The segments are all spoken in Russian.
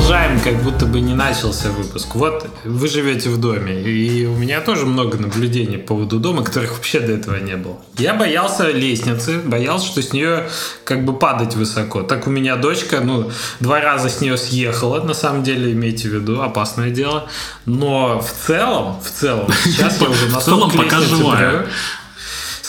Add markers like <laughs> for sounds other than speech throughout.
продолжаем, как будто бы не начался выпуск. Вот вы живете в доме, и у меня тоже много наблюдений по поводу дома, которых вообще до этого не было. Я боялся лестницы, боялся, что с нее как бы падать высоко. Так у меня дочка, ну, два раза с нее съехала, на самом деле, имейте в виду, опасное дело. Но в целом, в целом, <laughs> сейчас я уже целом пока живая.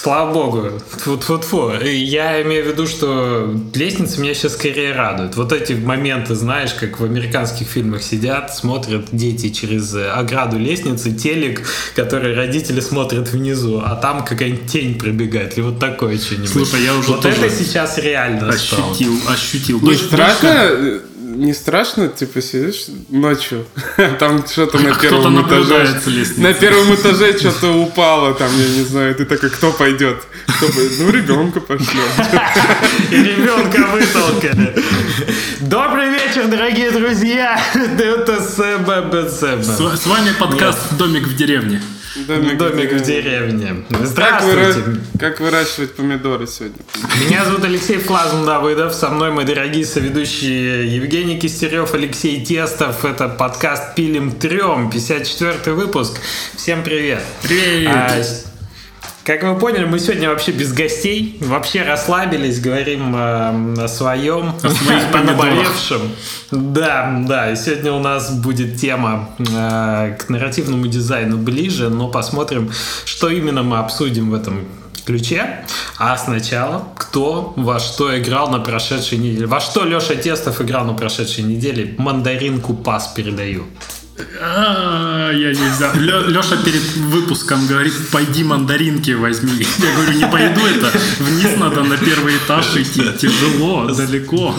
Слава богу. Фу -фу -фу. Я имею в виду, что лестница меня сейчас скорее радует. Вот эти моменты, знаешь, как в американских фильмах сидят, смотрят дети через ограду лестницы, телек, который родители смотрят внизу, а там какая-нибудь тень пробегает, или вот такое что-нибудь. Слушай, я уже вот тоже это сейчас реально ощутил, стало. ощутил. Не Дочь- страшно? Не страшно, типа, сидишь ночью, <laughs> там что-то на <laughs> первом этаже. На первом этаже что-то упало, там, я не знаю, ты такой, кто пойдет? Кто пойдет? Ну, ребенка пошлем. <laughs> И ребенка вытолкали. Добрый вечер, дорогие друзья! Это Сэба с вами подкаст «Домик в деревне». Домик, Домик в деревне. Как, Здравствуйте. выра- как выращивать помидоры сегодня? Меня зовут Алексей Флазм Давыдов. Со мной мои дорогие соведущие Евгений Кистерев, Алексей Тестов. Это подкаст «Пилим трем», 54 выпуск. Всем привет. Привет. А, как вы поняли, мы сегодня вообще без гостей, вообще расслабились, говорим э, о своем, О своих <laughs> наболевшем. Да, да, и сегодня у нас будет тема э, к нарративному дизайну ближе, но посмотрим, что именно мы обсудим в этом ключе. А сначала, кто во что играл на прошедшей неделе? Во что Леша Тестов играл на прошедшей неделе? Мандаринку пас передаю. А, я не. Лё- Леша перед выпуском говорит, пойди мандаринки возьми. Я говорю, не пойду это. Вниз надо на первый этаж идти. Тяжело, далеко.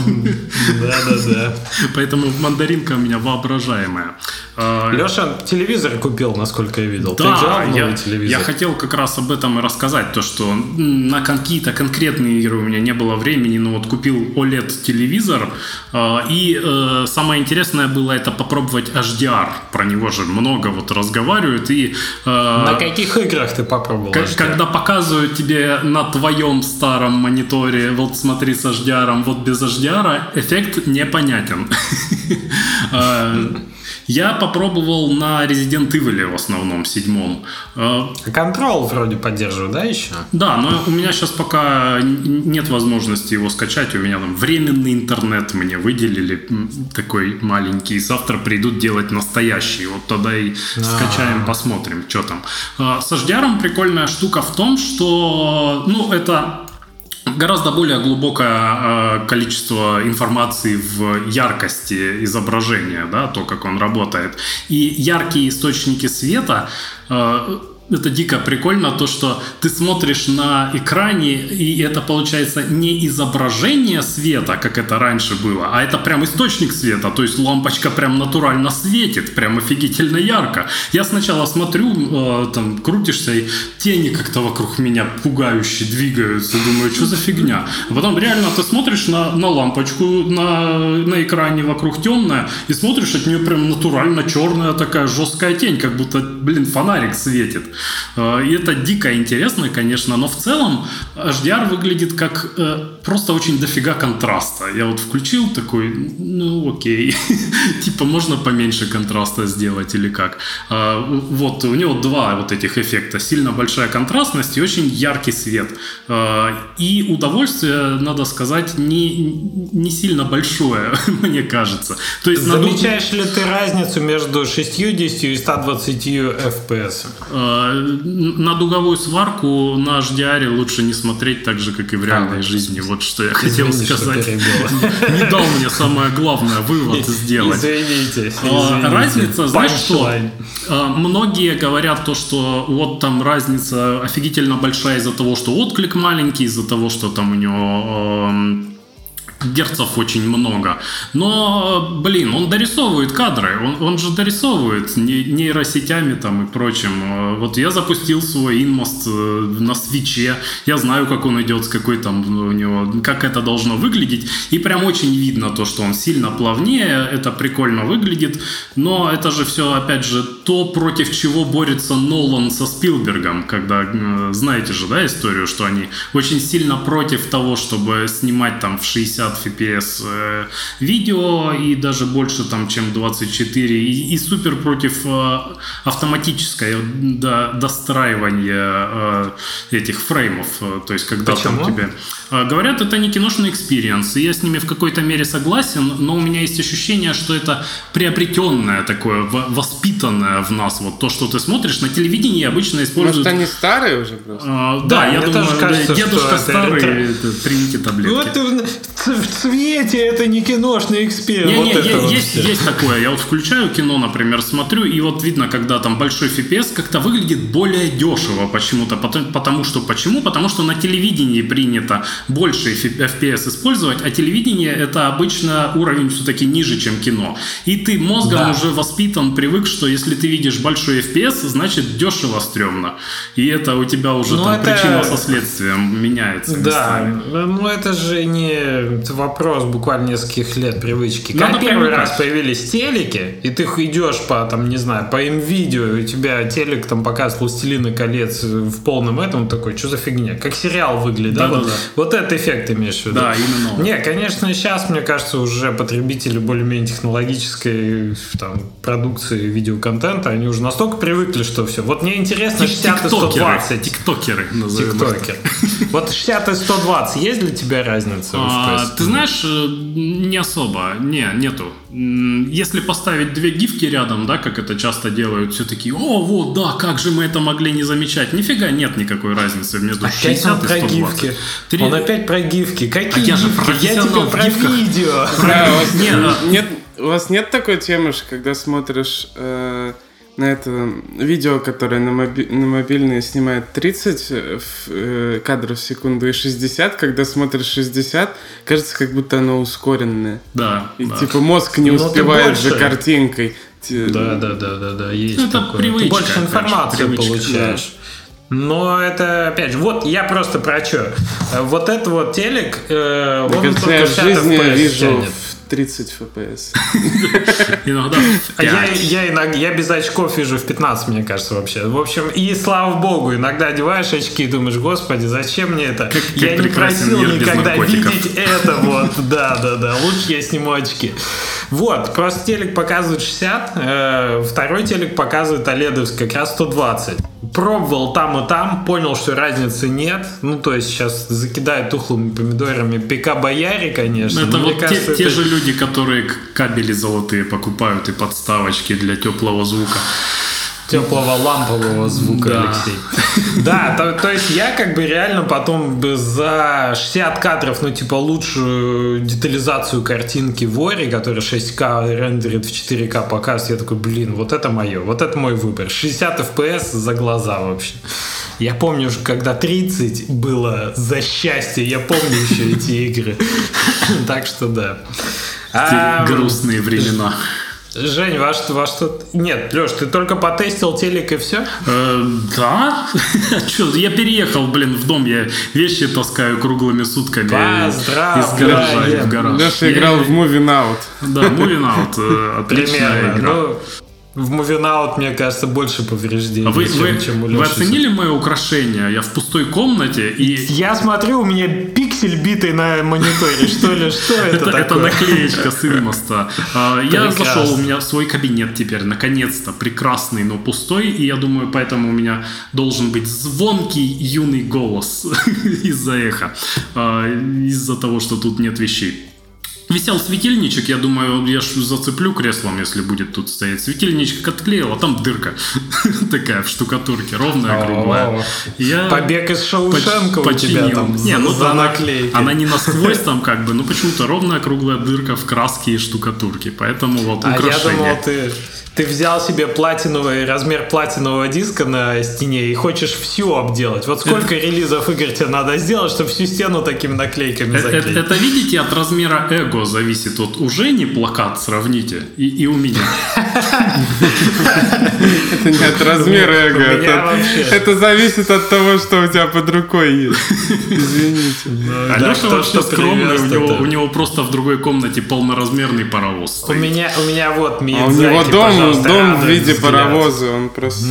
Да-да-да. Поэтому мандаринка у меня воображаемая. А, Леша телевизор купил, насколько я видел. Да, я, телевизор? я хотел как раз об этом и рассказать, то что на какие-то конкретные игры у меня не было времени, но вот купил OLED-телевизор, э, и э, самое интересное было это попробовать HDR, про него же много вот разговаривают, и э, На каких играх ты попробовал? HDR? когда показывают тебе на твоем старом мониторе, вот смотри с HDR, вот без HDR, эффект непонятен. <laughs> Э, Я попробовал на Resident Evil в основном, седьмом. Э, Control вроде поддерживаю, да, еще? Да, но у меня сейчас пока нет возможности его скачать. У меня там временный интернет мне выделили такой маленький. Завтра придут делать настоящий. Вот тогда и скачаем, посмотрим, что там. А, С HDR прикольная штука в том, что ну, это гораздо более глубокое э, количество информации в яркости изображения, да, то, как он работает. И яркие источники света э, это дико прикольно, то, что ты смотришь на экране, и это получается не изображение света, как это раньше было, а это прям источник света, то есть лампочка прям натурально светит, прям офигительно ярко. Я сначала смотрю, э, там, крутишься, и тени как-то вокруг меня пугающе двигаются, думаю, что за фигня. А потом реально ты смотришь на, на лампочку на, на экране вокруг темная, и смотришь, от нее прям натурально черная такая жесткая тень, как будто, блин, фонарик светит. Э, И это дико интересно, конечно, но в целом HDR выглядит как э, просто очень дофига контраста. Я вот включил такой, ну окей, <laughs> типа можно поменьше контраста сделать или как. Э, Вот, у него два вот этих эффекта. Сильно большая контрастность и очень яркий свет. И удовольствие, надо сказать, не, не сильно большое, <laughs> мне кажется. То есть Замечаешь ли ты разницу между 60 и 120 FPS? На дуговую сварку на HDR лучше не смотреть так же, как и в реальной А, жизни. Вот что я хотел Извини, сказать. Не дал мне самое главное вывод сделать. Извините, А. Разница, знаешь что? А, Многие говорят то, что вот там разница офигительно большая из-за того, что отклик маленький, из-за того, что там у него герцов очень много. Но, блин, он дорисовывает кадры, он, он же дорисовывает не- нейросетями там и прочим. Э, Вот я запустил свой инмост э, на свече, я знаю, как он идет, с какой там у него, как это должно выглядеть, и прям очень видно то, что он сильно плавнее, это прикольно выглядит, но это же все, опять же, то, против чего борется Нолан со Спилбергом, когда, э, знаете же, да, историю, что они очень сильно против того, чтобы снимать там в 60 60 FPS э, видео и даже больше там, чем 24 и, и супер против э, автоматическое до, достраивания э, этих фреймов, то есть когда Почему? там тебе говорят, это не киношный experience, и я с ними в какой-то мере согласен, но у меня есть ощущение, что это приобретенное такое, воспитанное в нас, вот то, что ты смотришь на телевидении обычно используют Может, они старые уже просто? а, Да, да, я думаю, кажется, дедушка что это старый, это, примите таблетки. Вот в, цвете это не киношный experience. Не, вот не, это вот есть, есть такое. Я вот включаю кино, например, смотрю, и вот видно, когда там большой FPS как-то выглядит более дешево почему-то. Потому, потому что почему? Потому что на телевидении принято больше FPS использовать, а телевидение это обычно уровень все-таки ниже, чем кино. И ты мозгом Да. уже воспитан, привык, что если ты видишь большой FPS, значит дешево стрёмно. И это у тебя уже Ну, там это- причина со следствием меняется. Да, ну это же не вопрос буквально нескольких лет привычки. Надо Как первый привыкать. раз появились телеки, и ты идешь по, там, не знаю, по видео, и у тебя телек там показывает «Властелины колец» в полном этом, такой, что за фигня? Как сериал выглядит, да? Вот, Да-да-да. вот этот эффект имеешь в виду? Да, именно. Не, конечно, сейчас, мне кажется, уже потребители более-менее технологической там, продукции видеоконтента, они уже настолько привыкли, что все. Вот мне интересно 60 и Тиктокеры, 120. тиктокеры назовем их. Тиктокер. Вот 60 и 120, есть для тебя разница? в А, FPS? ты знаешь, э, не особо, не, нету. Если поставить две гифки рядом, да, как это часто делают, все такие, о, вот, да, как же мы это могли не замечать. Нифига нет никакой разницы между Опять 60 он и про 120. гифки. Три- Он опять про гифки. Какие А я же гифки? Я тебе про гифках. видео. <laughs> А- нет, у вас нет такой темы, когда смотришь э, на это видео, которое на, моби- на мобильные снимает 30 в- э, кадров в секунду и 60, когда смотришь 60, кажется, как будто оно ускоренное. Да, И да. типа мозг не Ну, ты успевает за картинкой. Да, да, да, да, да, есть Ну, это такое. привычка, Ты больше информации привычка, получаешь. Но это, опять же, вот я просто про что. Вот это вот телек, э, он кажется, только я в 60 жизни вижу тянет. <laughs> в 30 FPS. Иногда А я, я, иногда, я без очков вижу в 15, мне кажется, вообще. В общем, и слава богу, иногда одеваешь очки и думаешь, господи, зачем мне это? я не просил никогда наркотиков». видеть это вот. <laughs> Да, да, да. Лучше я сниму очки. Вот, просто телек показывает 60, э, второй телек показывает OLED как раз 120. Пробовал там и там, понял, что разницы нет. Ну, то есть сейчас закидают тухлыми помидорами ПК Бояре, конечно. Это мне вот те, кажется, те это- же люди, которые к- кабели золотые покупают и подставочки для теплого звука. теплого лампового звука, Да. Алексей. Да, то, то есть я как бы реально потом за 60 кадров, ну типа лучшую детализацию картинки в Ори, которая 6К рендерит в 4К показывает, я такой, блин, вот это мое, вот это мой выбор. 60 FPS за глаза вообще. Я помню, когда 30 было за счастье, я помню еще эти игры. <coughs> Так что да. А, грустные времена. Жень, во что, во что... Нет, Леш, ты только потестил телек и все? Э, да? <laughs> Че, я переехал, блин, в дом, я вещи таскаю круглыми сутками Поздравляем. из гаража в гараж. Леша играл в Moving Out. Да, Moving Out, э, <laughs> отличная Примерно. игра. В Out, мне кажется, больше повреждений, вы, чем, вы, чем у вы оценили мое украшение? Я в пустой комнате и... Я смотрю, у меня пиксель битый на мониторе, что ли, что это, Это, наклеечка с Инмоста. А, Я зашел, у меня свой кабинет теперь, наконец-то, прекрасный, но пустой, и я думаю, поэтому у меня должен быть звонкий юный голос <laughs> из-за эха, а, из-за того, что тут нет вещей. Висел светильничек, я думаю, я ж зацеплю креслом, если будет тут стоять. Светильничек отклеил, а там дырка <laughs> такая в штукатурке, ровная, круглая. Я Побег из Шоушенка у тебя там Не, ну за она, наклейкой. она не насквозь <laughs> там как бы, ну почему-то ровная круглая дырка в краске и штукатурке. Поэтому вот А я украшение. думал, ты, ты взял себе платиновый размер платинового диска на стене и хочешь всю обделать. Вот сколько релизов игр тебе надо сделать, чтобы всю стену такими наклейками Э- э- заклеить? Это, видите, от размера эго зависит. Вот уже не плакат сравните и, и у меня. Это не от размера эго. Это, это зависит от того, что у тебя под рукой есть. Извините. А да, Леша кто вообще что скромный, у него, это- просто в другой комнате полноразмерный паровоз У меня, у меня вот А у Миядзаки, него дом Ну, дом в виде паровоза, он просто...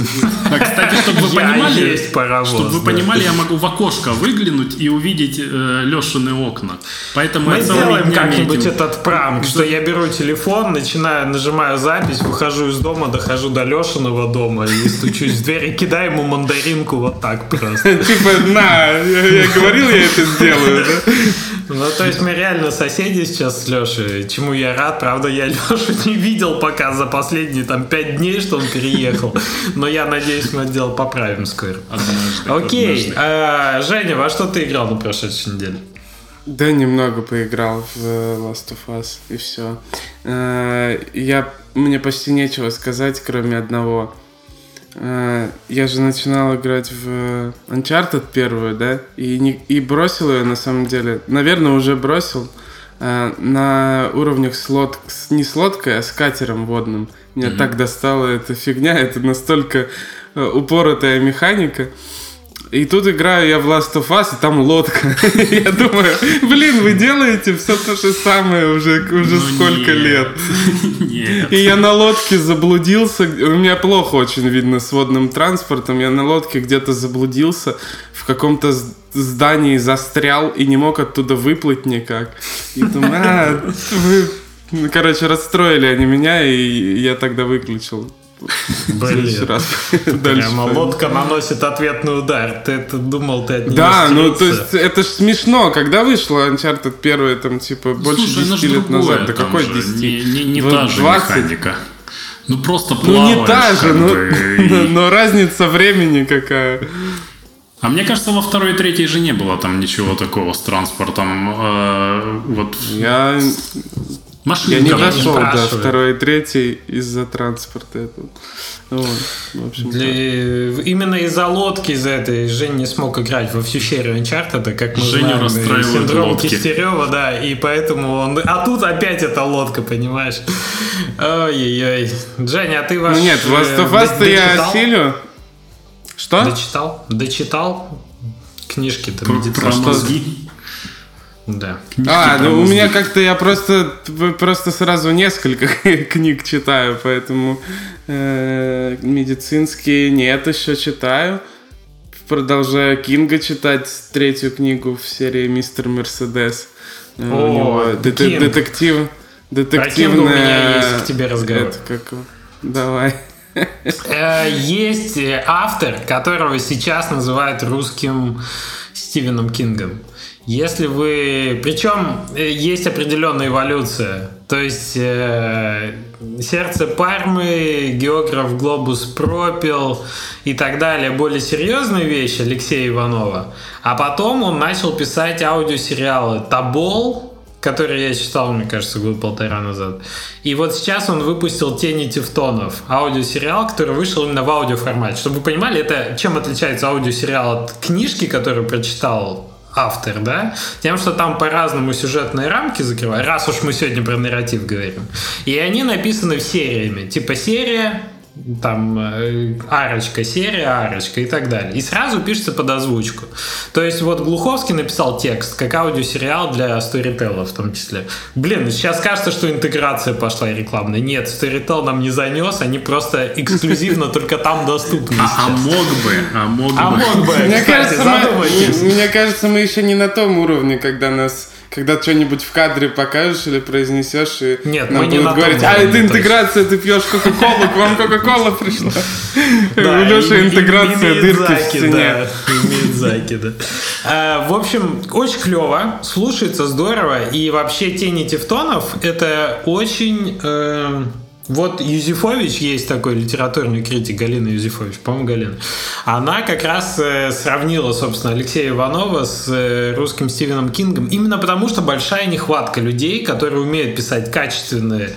А, кстати, чтобы вы понимали, есть паровоз, чтобы вы понимали, я могу в окошко выглянуть и увидеть э, Лешины окна. Поэтому Мы сделаем как-нибудь этот пранк, что я беру телефон, начинаю, нажимаю запись, выхожу из дома, дохожу до Лешиного дома и стучусь в дверь и кидаю ему мандаринку вот так просто. <laughs> Типа, на, я я говорил, я это сделаю, да? Ну, то есть мы реально соседи сейчас с Лешей, чему я рад. Правда, я <laughs> Лешу не видел пока за последние там пять дней, что он переехал. Но я надеюсь, мы это дело поправим скоро. Однажды, Окей, а, Женя, во что ты играл на прошедшей неделе? Да, немного поиграл в э, Last of Us, и все. Я, мне почти нечего сказать, кроме одного. Э, Я же начинал играть в Uncharted первую, да, и, не, и бросил ее на самом деле. Наверное, уже бросил э, на уровнях с лод... не с лодкой, а с катером водным. Меня так достала эта фигня, <laughs> это настолько э, упоротая механика. И тут играю я в Last of Us, и там лодка. <laughs> Я думаю, блин, вы делаете все то же самое уже, уже Ну сколько нет. лет. <laughs> Нет. И я на лодке заблудился. У меня плохо очень видно с водным транспортом. Я на лодке где-то заблудился, в каком-то здании застрял и не мог оттуда выплыть никак. И думаю, а, вы... Ну, короче, расстроили они меня, и я тогда выключил. Следующий раз. Дальше Прямо лодка наносит ответный удар. Ты это думал, ты от нее Да, ну то есть это ж смешно, когда вышла Uncharted первая, там типа больше Слушай, она 10 же лет другое назад. Да какой же, 10? Не, не, не Ну, та же 20. механика. Ну просто Ну не плаваешь, та же, но, бы, <laughs> и- но разница времени какая. А мне кажется, во второй и третьей же не было там ничего такого с транспортом. Э, вот Я, машинка. я не до спрашиваю. второй и третьей из-за транспорта. Вот, в общем, Для- Именно из-за лодки, из-за этой Женя не смог играть во всю серию Uncharted, как мы Женю знаем, синдром лодки. Кистерева, да, и поэтому он... А тут опять эта лодка, понимаешь? Ой-ой-ой. Женя, а ты ваш... Ну нет, в Last of э, Us-то я осилю. Что? Дочитал? Дочитал? Книжки-то Про, медицинские. про мозги. Да. А, про ну у меня как-то я просто просто сразу несколько <laughs> книг читаю, поэтому э, медицинские нет еще читаю. Продолжаю Кинга читать третью книгу в серии Мистер Мерседес. Э, у О, него дете- Кинг. детектив, Кинга детективная. у меня есть к тебе разговор. это как? Давай. Э, Есть э, автор, которого сейчас называют русским Стивеном Кингом. Если вы... Причем э, есть определенная эволюция. То есть э, «Сердце Пармы», «Географ Глобус пропил» и так далее. Более серьезные вещи Алексея Иванова. А потом он начал писать аудиосериалы «Табол», который я читал, мне кажется, год полтора назад. И вот сейчас он выпустил «Тени Тевтонов», аудиосериал, который вышел именно в аудиоформате. Чтобы вы понимали, это чем отличается аудиосериал от книжки, которую прочитал автор, да, тем, что там по-разному сюжетные рамки закрывают, раз уж мы сегодня про нарратив говорим. И они написаны сериями, типа серия, там э, арочка, серия, арочка и так далее. И сразу пишется под озвучку. То есть вот Глуховский написал текст, как аудиосериал для сторителла в том числе. Блин, сейчас кажется, что интеграция пошла рекламная. Нет, Storytel нам не занес, они просто эксклюзивно <laughs> только там доступны А, а мог бы, а мог А бы. мог бы, Мне кстати, кажется, мы, задумайтесь. мне кажется, мы еще не на том уровне, когда нас когда что-нибудь в кадре покажешь или произнесешь, и Нет, нам мы не будут на том говорить, а это интеграция, ты пьешь Кока-Колу, к вам Кока-Кола <laughs> пришла. Да, и- интеграция дырки в стене. Да, и Миядзаки, да. А, В общем, очень клево, слушается здорово, и вообще «Тени Тевтонов» — это очень... вот Юзефович, есть такой литературный критик, Галина Юзефович, по-моему, Галина. Она как раз э, сравнила, собственно, Алексея Иванова с э, русским Стивеном Кингом, именно потому что большая нехватка людей, которые умеют писать качественные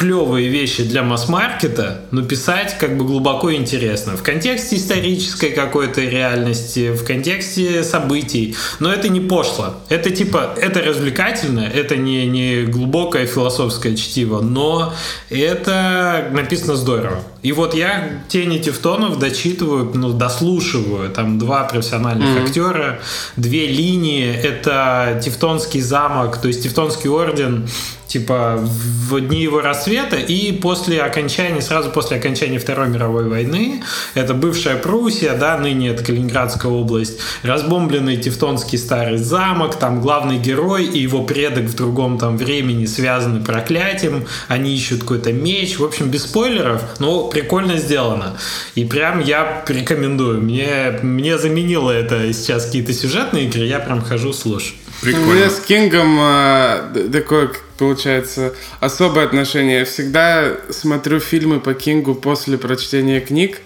клевые вещи для масс-маркета, но писать как бы глубоко интересно. В контексте исторической какой-то реальности, в контексте событий. Но это не пошло. Это типа, это развлекательно, это не, не глубокое философское чтиво, но это написано здорово. И вот я «Тени Тевтонов» дочитываю, ну, дослушиваю. Там два профессиональных актера, две линии. Это Тевтонский замок, то есть Тевтонский орден типа в дни его рассвета и после окончания, сразу после окончания Второй мировой войны. Это бывшая Пруссия, да, ныне это Калининградская область, разбомбленный Тевтонский старый замок, там главный герой и его предок в другом там времени связаны проклятием, они ищут какой-то меч, в общем, без спойлеров, но прикольно сделано. И прям я рекомендую. Мне, мне заменило это сейчас какие-то сюжетные игры, я прям хожу, слушаю. Прикольно. У меня с Кингом э, такое, получается, особое отношение. Я всегда смотрю фильмы по Кингу после прочтения книг.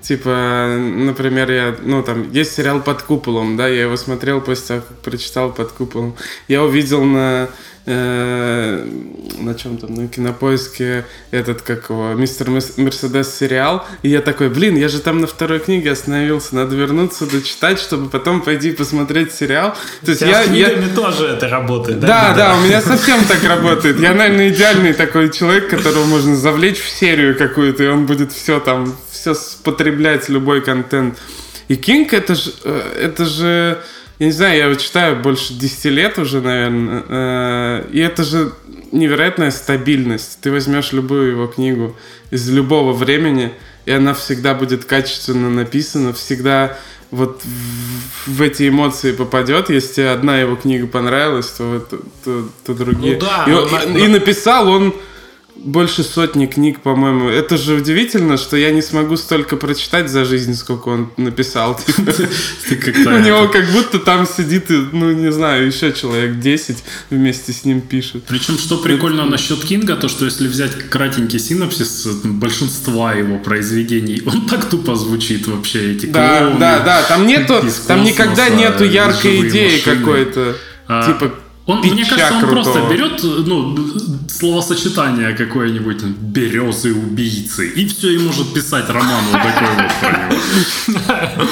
Типа, например, я, ну, там, есть сериал «Под куполом», да, я его смотрел после того, как прочитал «Под куполом». Я увидел на Э, на чем там, на кинопоиске этот, как его, мистер Мерседес сериал. И я такой, блин, я же там на второй книге остановился, надо вернуться, дочитать, чтобы потом пойти посмотреть сериал. То есть я, с книгами я... тоже это работает, да? Да, да, у меня совсем так работает. Я, наверное, идеальный такой человек, которого можно завлечь в серию какую-то, и он будет все там, все потреблять, любой контент. И Кинг это же, э, это же я не знаю, я его читаю больше 10 лет уже, наверное. Э, и это же невероятная стабильность. Ты возьмешь любую его книгу из любого времени, и она всегда будет качественно написана, всегда вот в, эти эмоции попадет. Если одна его книга понравилась, то, то, то, то другие. Ну да, и, но, и, и написал он больше сотни книг, по-моему. Это же удивительно, что я не смогу столько прочитать за жизнь, сколько он написал. <laughs> У него как будто там сидит, ну, не знаю, еще человек 10 вместе с ним пишет. Причем, что прикольно насчет Кинга, то, что если взять кратенький синопсис большинства его произведений, он так тупо звучит вообще, эти Да, да, да, там нету, там никогда нету яркой идеи какой-то. А, типа он, мне кажется, он крутого. просто берет ну, словосочетание какое-нибудь березы убийцы и все, и может писать роман вот такой вот про него.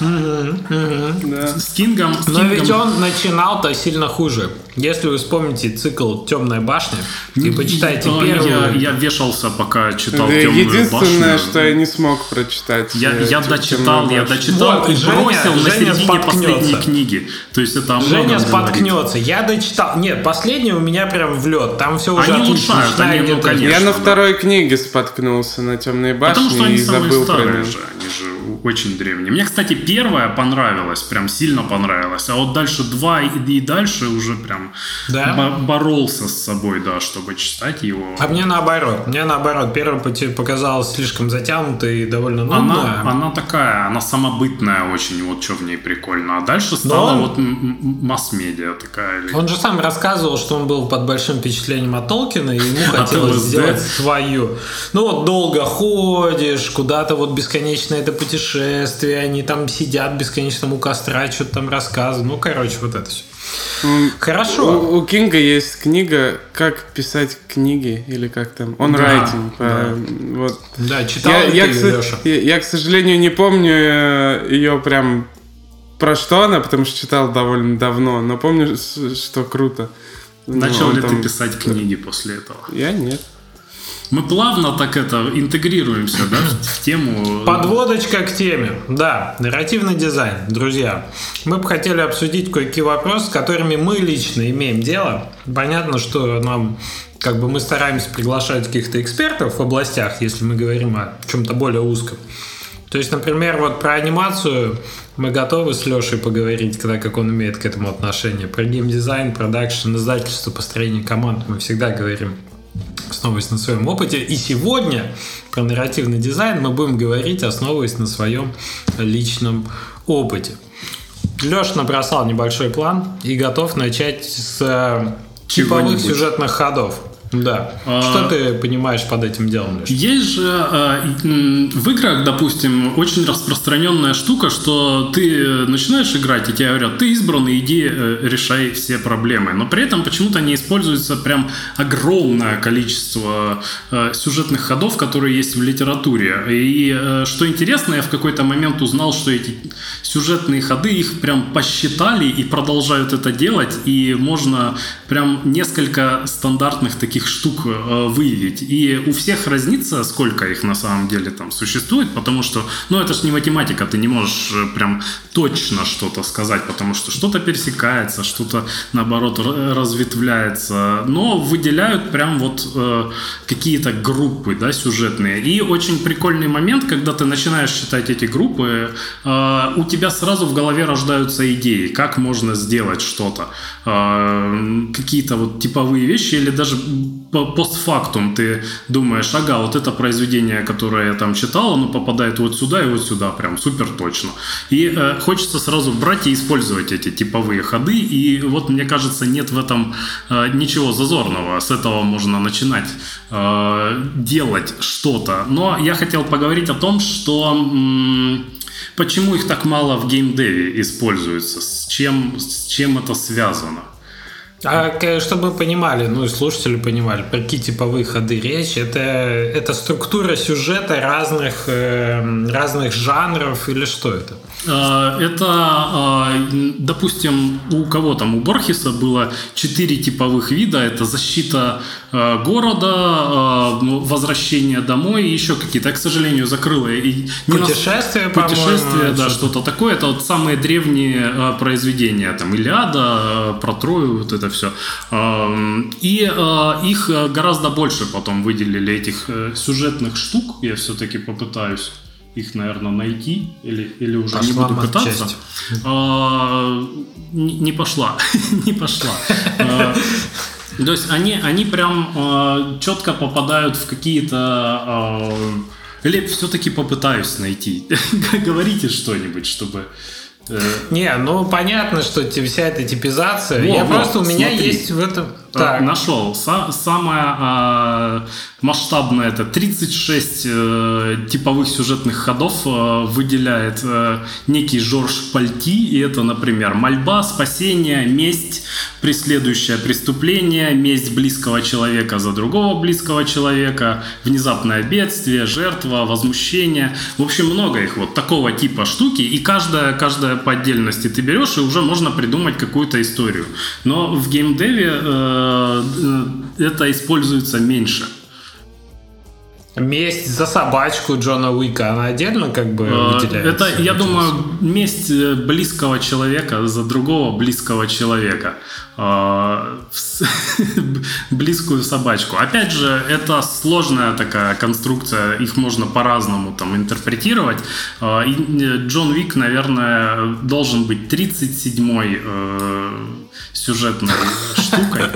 С Кингом... Но ведь он начинал-то сильно хуже. Если вы вспомните цикл «Темная башня» и почитайте первую... Я, вешался, пока читал «Темную башню». Единственное, что я не смог прочитать. Я, э, я дочитал, я дочитал и бросил на середине последней книги. То есть это Женя споткнется. Я дочитал... Нет, последний у меня прям в лед. Там все уже они улучшают, они, ну, конечно. Я на второй книге споткнулся на «Темной башне» и забыл про нее. Они же очень древние. Мне, кстати, первая понравилась, прям сильно понравилась. А вот дальше два и, и дальше уже прям да? боролся с собой, да, чтобы читать его. А мне наоборот. Мне наоборот. Первая показалась слишком затянутой и довольно нудная. Она, она такая, она самобытная очень, вот что в ней прикольно. А дальше стала он, вот масс-медиа такая. Он же сам рассказывал, что он был под большим впечатлением от Толкина, и ему <laughs> хотелось сделать свою. Ну вот долго ходишь, куда-то вот бесконечно это путешествие, они там сидят бесконечно у костра, что-то там рассказывают. Ну, короче, вот это все. Хорошо. У, у Кинга есть книга «Как писать книги» или как там, он да, Да. Вот. да, читал я, я, ты, к, я, я, к сожалению, не помню э, ее прям про что она, потому что читал довольно давно, но помню, что круто. Начал ну, ли там... ты писать книги после этого? Я нет. Мы плавно так это интегрируемся, да, в тему. Подводочка к теме. Да, нарративный дизайн, друзья. Мы бы хотели обсудить кое-какие вопросы, с которыми мы лично имеем дело. Понятно, что нам как бы мы стараемся приглашать каких-то экспертов в областях, если мы говорим о чем-то более узком. То есть, например, вот про анимацию мы готовы с Лешей поговорить, когда как он имеет к этому отношение. Про геймдизайн, продакшн, издательство, построение команд мы всегда говорим основываясь на своем опыте. И сегодня про нарративный дизайн мы будем говорить, основываясь на своем личном опыте. Леш набросал небольшой план и готов начать с э, типовых сюжетных ходов. Да. А, Что ты понимаешь под этим делом? Леш? Есть же а, в играх, допустим, очень распространенная штука, что ты начинаешь играть, и тебе говорят, ты избранный, иди э, решай все проблемы. Но при этом почему-то не используется прям огромное количество э, сюжетных ходов, которые есть в литературе. И э, что интересно, я в какой-то момент узнал, что эти сюжетные ходы, их прям посчитали и продолжают это делать, и можно прям несколько стандартных таких этих штук э, выявить. И у всех разнится, сколько их на самом деле там существует, потому что, ну, это же не математика, ты не можешь э, прям точно что-то сказать, потому что что-то пересекается, что-то, наоборот, разветвляется. Но выделяют прям вот э, какие-то группы, да, сюжетные. И очень прикольный момент, когда ты начинаешь читать эти группы, э, у тебя сразу в голове рождаются идеи, как можно сделать что-то. Э, какие-то вот типовые вещи или даже постфактум ты думаешь, ага, вот это произведение, которое я там читал, оно попадает вот сюда и вот сюда, прям супер точно. И э, хочется сразу брать и использовать эти типовые ходы, и вот мне кажется, нет в этом э, ничего зазорного, с этого можно начинать э, делать что-то. Но я хотел поговорить о том, что м- почему их так мало в геймдеве используется, с чем, с чем это связано. А чтобы мы понимали, ну и слушатели понимали, про какие типовые ходы речь, это, это структура сюжета разных, э, разных жанров или что это? А, это, а, допустим, у кого там, у Борхеса было четыре типовых вида. Это защита а, города, возвращение домой и еще какие-то. Я, к сожалению, закрыла. И путешествие, нас... Путешествие, да, что-то такое. Это вот самые древние произведения. Там Илиада, про Трою, вот это все. И их гораздо больше потом выделили, этих э, сюжетных штук. Я все-таки попытаюсь их, наверное, найти или, или уже пошла не буду пытаться. А, не, не пошла, <laughs> не пошла. А, то есть они, они прям а, четко попадают в какие-то... А, или все-таки попытаюсь найти. <laughs> Говорите что-нибудь, чтобы... Э, не, ну понятно, что вся эта типизация. Во, я во, просто у меня смотри. есть в этом. Так. Нашел. Са- самое а, масштабное это 36 э, типовых сюжетных ходов э, выделяет э, некий Жорж Пальти. И это, например, мольба, спасение, месть, преследующее преступление, месть близкого человека за другого близкого человека, внезапное бедствие, жертва, возмущение. В общем, много их вот такого типа штуки. И каждая, каждая по отдельности ты берешь, и уже можно придумать какую-то историю. Но в геймдеве э, это используется меньше. Месть за собачку Джона Уика, она отдельно как бы э, выделяется? Это, я думаю, месть э, близкого человека за другого близкого человека. <laughs> Близкую собачку. Опять же, это сложная такая конструкция, их можно по-разному там интерпретировать. Джон Уик, наверное, должен быть 37-й сюжетной <laughs> штукой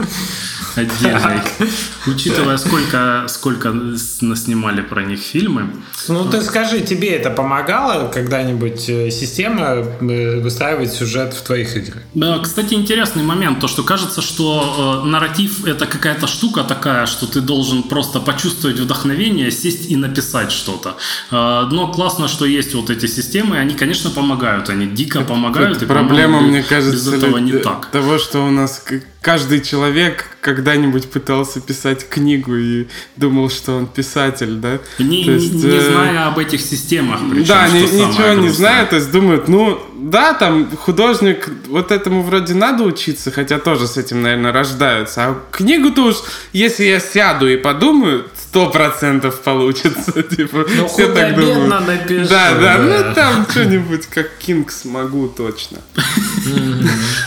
отдельной. <laughs> Учитывая, сколько, сколько снимали про них фильмы. Ну, ты скажи, тебе это помогало когда-нибудь э, система э, выстраивать сюжет в твоих играх? Да, кстати, интересный момент. То, что кажется, что э, нарратив это какая-то штука такая, что ты должен просто почувствовать вдохновение, сесть и написать что-то. Э, но классно, что есть вот эти системы, они, конечно, помогают. Они дико помогают. Это и проблема, мне кажется, без этого не так. Того, что у нас каждый человек когда-нибудь пытался писать книгу и думал, что он писатель, да? Не, есть, не, не э... зная об этих системах, причем, Да, ни, ничего не зная, то есть думают, ну, да, там художник, вот этому вроде надо учиться, хотя тоже с этим, наверное, рождаются. А книгу-то уж, если я сяду и подумаю, сто процентов получится. <laughs> Типа, ну, все так думают. Напишу, да, да, ну там что-нибудь как Кинг смогу точно. <laughs>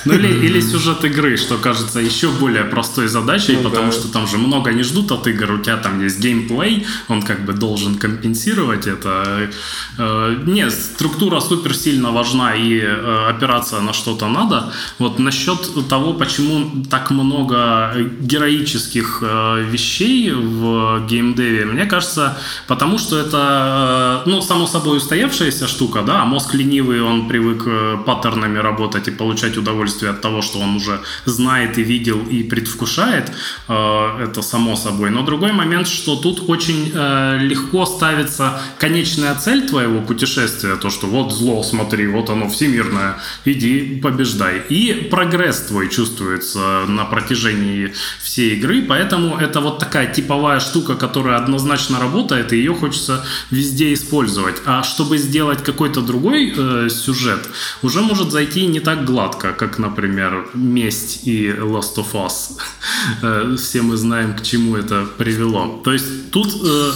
Ну или, или сюжет игры, что кажется еще более простой задачей, ну, потому да. что там же много не ждут от игр, у тебя там есть геймплей, он как бы должен компенсировать это. Э, нет, структура супер сильно важна и э, опираться на что-то надо. Вот насчет того, почему так много героических э, вещей в геймдеве, мне кажется, потому что это, ну, само собой устоявшаяся штука, да, а мозг ленивый, он привык паттернами работать и получать удовольствие от того, что он уже знает и видел и предвкушает, это само собой. Но другой момент, что тут очень легко ставится конечная цель твоего путешествия, то, что вот зло, смотри, вот оно всемирное, иди побеждай. И прогресс твой чувствуется на протяжении всей игры, поэтому это вот такая типовая штука, которая однозначно работает, и ее хочется везде использовать. А чтобы сделать какой-то другой э, сюжет, уже может зайти не так так гладко, как, например, «Месть» и «Last of Us». <laughs> Э, все мы знаем, к чему это привело. То есть тут э,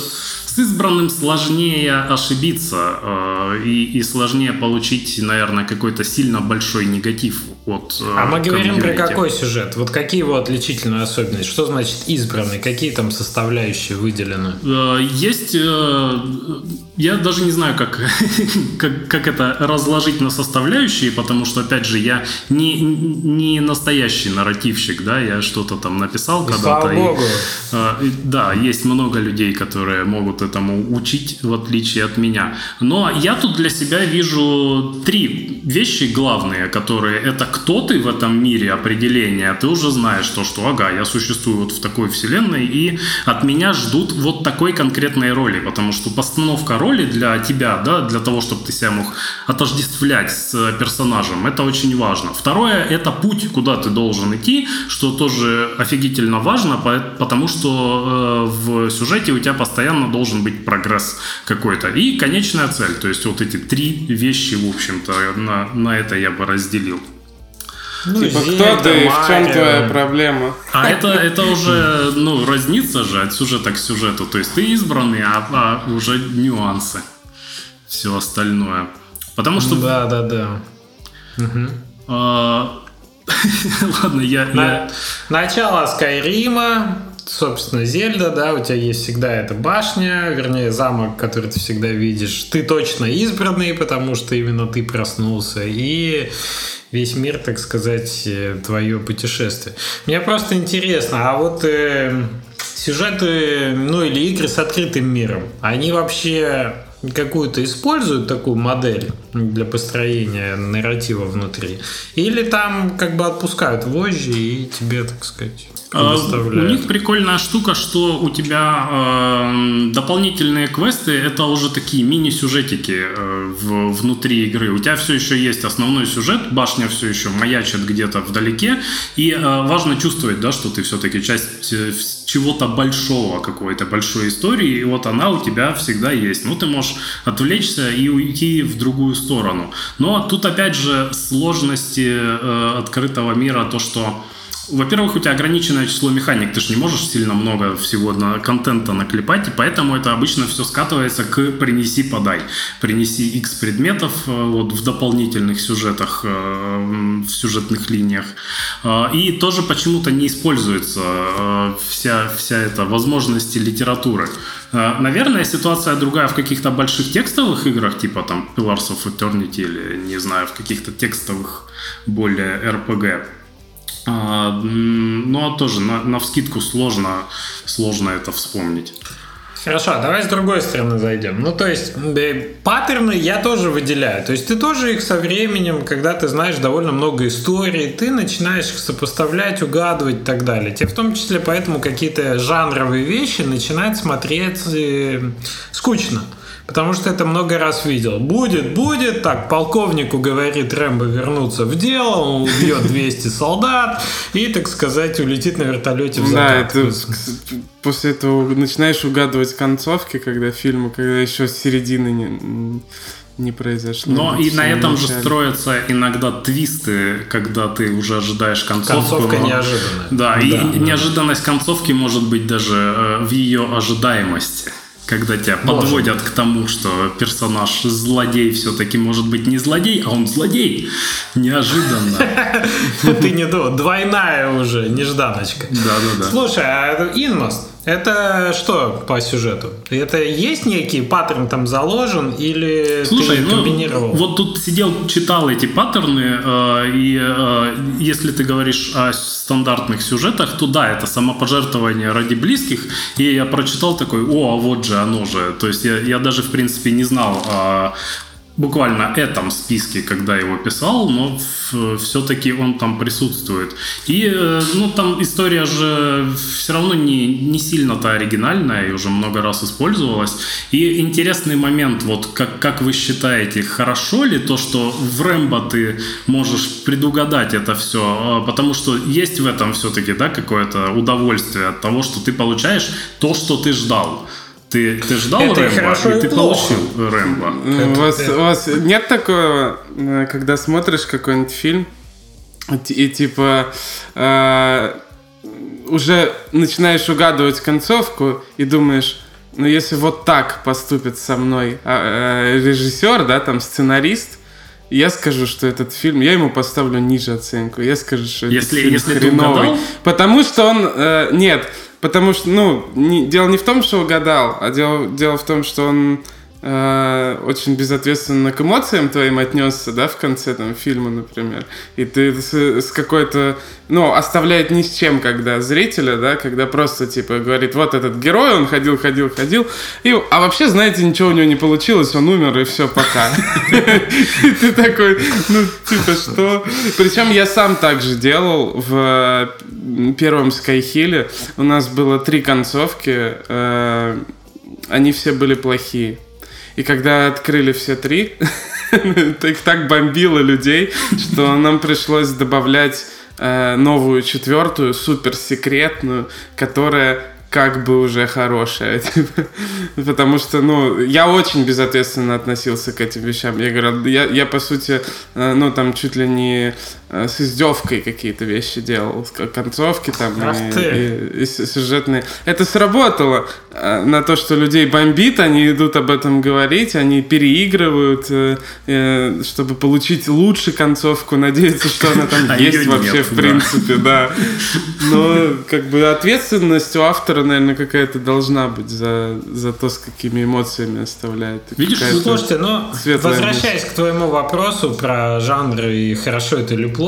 с избранным сложнее ошибиться э, и, и сложнее получить, наверное, какой-то сильно большой негатив от э, А мы говорим про какой сюжет? Вот какие его отличительные особенности? Что значит избранный? Какие там составляющие выделены? Э, есть... Э, я даже не знаю, как, <laughs> как, как это разложить на составляющие, потому что, опять же, я не, не настоящий нарративщик, да, я что-то там написал когда-то. И, Богу. И, да, есть много людей, которые могут этому учить, в отличие от меня. Но я тут для себя вижу три вещи главные, которые это кто ты в этом мире определения, ты уже знаешь то, что ага, я существую вот в такой вселенной, и от меня ждут вот такой конкретной роли, потому что постановка роли для тебя, да, для того, чтобы ты себя мог отождествлять с персонажем, это очень важно. Второе, это путь, куда ты должен идти, что тоже офигительно важно, потому что э, в сюжете у тебя постоянно должен быть прогресс какой-то. И конечная цель, то есть вот эти три вещи, в общем-то, на, на это я бы разделил. Ну, типа, кто ты, в чем твоя проблема? А это, это уже, ну, разнится же от сюжета к сюжету. То есть ты избранный, а, а уже нюансы. Все остальное. Потому что... Да, да, да. Угу. А... <laughs> Ладно, я, На... я... Начало Скайрима, собственно, Зельда, да, у тебя есть всегда эта башня, вернее, замок, который ты всегда видишь. Ты точно избранный, потому что именно ты проснулся. И весь мир, так сказать, э, твое путешествие. Мне просто интересно, а вот э, сюжеты, ну или игры с открытым миром, они вообще какую-то используют такую модель для построения нарратива внутри? Или там как бы отпускают вожжи и тебе, так сказать, а, у них прикольная штука, что у тебя э, дополнительные квесты это уже такие мини-сюжетики э, в, внутри игры. У тебя все еще есть основной сюжет, башня все еще маячит где-то вдалеке, и э, важно чувствовать, да, что ты все-таки часть чего-то большого, какой-то большой истории, и вот она у тебя всегда есть. Ну, ты можешь отвлечься и уйти в другую сторону. Но тут опять же сложности э, открытого мира, то, что во-первых, у тебя ограниченное число механик, ты же не можешь сильно много всего на контента наклепать, и поэтому это обычно все скатывается к принеси-подай. Принеси X предметов э, вот, в дополнительных сюжетах, э, в сюжетных линиях. Э, и тоже почему-то не используется вся, вся эта возможность литературы. Наверное, ситуация другая в каких-то больших текстовых играх, типа там Pillars of Eternity или, не знаю, в каких-то текстовых более RPG. А, ну, а тоже на, вскидку сложно, сложно это вспомнить. Хорошо, давай с другой стороны зайдем. Ну, то есть, паттерны я тоже выделяю. То есть, ты тоже их со временем, когда ты знаешь довольно много историй, ты начинаешь их сопоставлять, угадывать и так далее. Тебе в том числе поэтому какие-то жанровые вещи начинают смотреть э, скучно. Потому что это много раз видел. Будет, будет, так, полковнику говорит Рэмбо вернуться в дело, он убьет <laughs> 200 солдат и, так сказать, улетит на вертолете в закат. Да, это, после этого начинаешь угадывать концовки, когда фильмы, когда еще с середины не, не произошло. Но и на этом же строятся иногда твисты, когда ты уже ожидаешь концовку. Концовка но... неожиданная. Да, да, и да. неожиданность концовки может быть даже э, в ее ожидаемости. Когда тебя Может. подводят к тому, что персонаж злодей все-таки может быть не злодей, а он злодей. Неожиданно. <laughs> Ты не двойная уже нежданочка. Да, да, да. Слушай, а Инмост, это что по сюжету? Это есть некий паттерн там заложен или Слушай, ты ну, комбинировал? Вот тут сидел, читал эти паттерны, э, и э, если ты говоришь о стандартных сюжетах, то да, это самопожертвование ради близких. И я прочитал такой, о, а вот же оно же. То есть я, я даже, в принципе, не знал о буквально этом списке, когда его писал, но все-таки он там присутствует. И, э, ну, там история же все равно не, не сильно-то оригинальная и уже много раз использовалась. И интересный момент, вот как, как вы считаете, хорошо ли то, что в Рэмбо ты можешь предугадать это все, а, потому что есть в этом все-таки, да, какое-то удовольствие от того, что ты получаешь то, что ты ждал. Ты, ты ждал Это и Рэмбо, хорошо, и и ты плохо. получил Рэмбо. У вас, у вас нет такого, э, когда смотришь какой-нибудь фильм, и, и типа э, уже начинаешь угадывать концовку и думаешь, ну если вот так поступит со мной а, э, режиссер, да, там сценарист, я скажу, что этот фильм, я ему поставлю ниже оценку. Я скажу, что этот Если- фильм если ты хреновый. угадал? Потому что он... э, нет, потому что, ну, не- дело не в том, что угадал, а дело, дело в том, что он э, очень безответственно к эмоциям твоим отнесся, да, в конце там фильма, например. И ты с, с какой-то... Ну, оставляет ни с чем, когда зрителя, да, когда просто, типа, говорит, вот этот герой, он ходил, ходил, ходил, и, а вообще, знаете, ничего у него не получилось, он умер, и все, пока. И ты такой, ну, типа, что? Причем я сам так же делал в первом Скайхилле. У нас было три концовки, э, они все были плохие. И когда открыли все три, <laughs> их так бомбило людей, что нам пришлось добавлять э, новую четвертую, суперсекретную, которая как бы уже хорошая. <laughs> Потому что, ну, я очень безответственно относился к этим вещам. Я говорю, я, я по сути, э, ну, там чуть ли не с издевкой какие-то вещи делал, концовки там Ах и, ты. и- и сюжетные. Это сработало э, на то, что людей бомбит, они идут об этом говорить, они переигрывают, э, э, чтобы получить лучше концовку, надеяться, что она там <laughs> А есть вообще нет, в да. принципе, да. <laughs> Но как бы ответственность у автора, наверное, какая-то должна быть за, за то, с какими эмоциями оставляет. Видишь, Слушайте, ну, Светлая возвращаясь к твоему вопросу про жанры и хорошо это или плохо,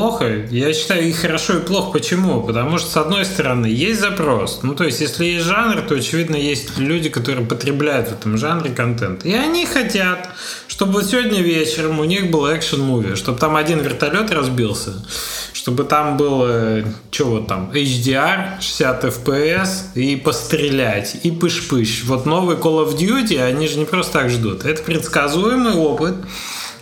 я считаю и хорошо, и плохо. Почему? Потому что, с одной стороны, есть запрос. Ну, то есть, если есть жанр, то, очевидно, есть люди, которые потребляют в этом жанре контент. И они хотят, чтобы сегодня вечером у них был экшен-муви, чтобы там один вертолет разбился, чтобы там было, что вот там, HDR, 60 FPS, и пострелять, и пыш-пыш. Вот новый Call of Duty, они же не просто так ждут. Это предсказуемый опыт.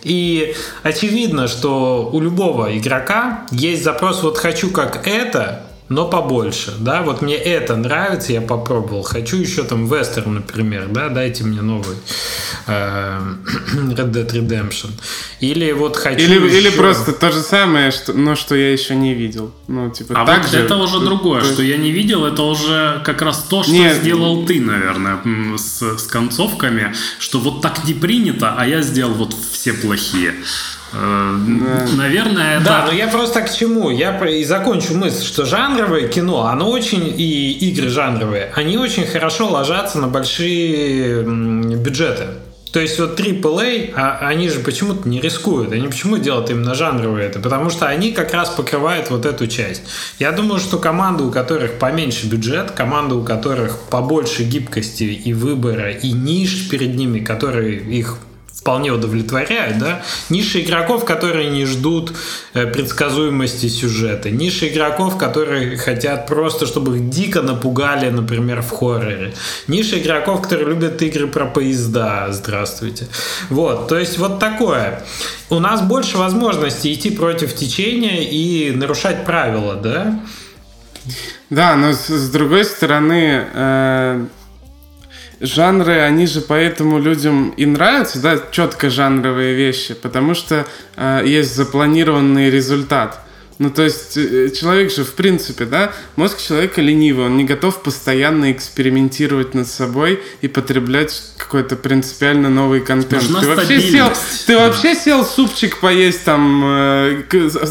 И очевидно, что у любого игрока есть запрос, вот хочу как это, но побольше, да, вот мне это нравится, я попробовал, хочу еще там вестерн, например, да, дайте мне новый э, <clears throat> Red Dead Redemption, или вот хочу Или, или еще- просто то же самое, что, но что я еще не видел. Ну, типа, А так вот же. это уже другое, То что я не видел, это уже как раз то, что Нет. сделал ты, наверное, с, с концовками, что вот так не принято, а я сделал вот все плохие. Э, Наверное, это... Да, но я просто к чему? Я и закончу мысль, что жанровое кино, оно очень, и игры жанровые, они очень хорошо ложатся на большие бюджеты. То есть вот AAA, а, они же почему-то не рискуют. Они почему делают именно жанровые это? Потому что они как раз покрывают вот эту часть. Я думаю, что команды, у которых поменьше бюджет, команды, у которых побольше гибкости и выбора, и ниш перед ними, которые их вполне удовлетворяют, да, ниши игроков, которые не ждут э, предсказуемости сюжета, ниши игроков, которые хотят просто, чтобы их дико напугали, например, в хорроре, ниши игроков, которые любят игры про поезда, здравствуйте. Вот, то есть вот такое. У нас больше возможностей идти против течения и нарушать правила, да, Да, но с, с другой стороны, э, жанры, они же поэтому людям и нравятся, да, четко жанровые вещи, потому что э, есть запланированный результат. Ну, то есть э, человек же, в принципе, да, мозг человека ленивый, он не готов постоянно экспериментировать над собой и потреблять какой-то принципиально новый контент. Нужна ты вообще сел, ты вообще сел супчик поесть, там, э,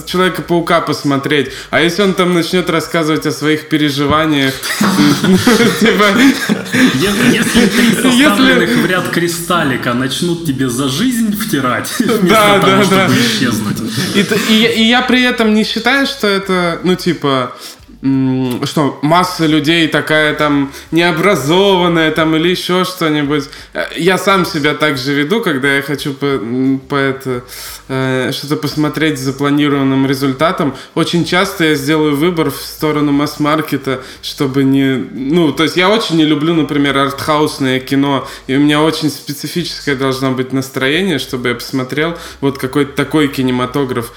Человека-паука посмотреть, а если он там начнет рассказывать о своих переживаниях, <laughs> типа, Если три <laughs> составленных в ряд кристаллика начнут тебе за жизнь втирать, <laughs> вместо того, чтобы исчезнуть. И, я- при этом не считаю, что это, ну, типа, что масса людей такая там необразованная там или еще что-нибудь. Э, Я сам себя так же веду, когда я хочу по, по это, э, что-то посмотреть с запланированным результатом. Очень часто я сделаю выбор в сторону масс-маркета, чтобы не... Ну, то есть я очень не люблю, например, артхаусное кино, и у меня очень специфическое должно быть настроение, чтобы я посмотрел вот какой-то такой кинематограф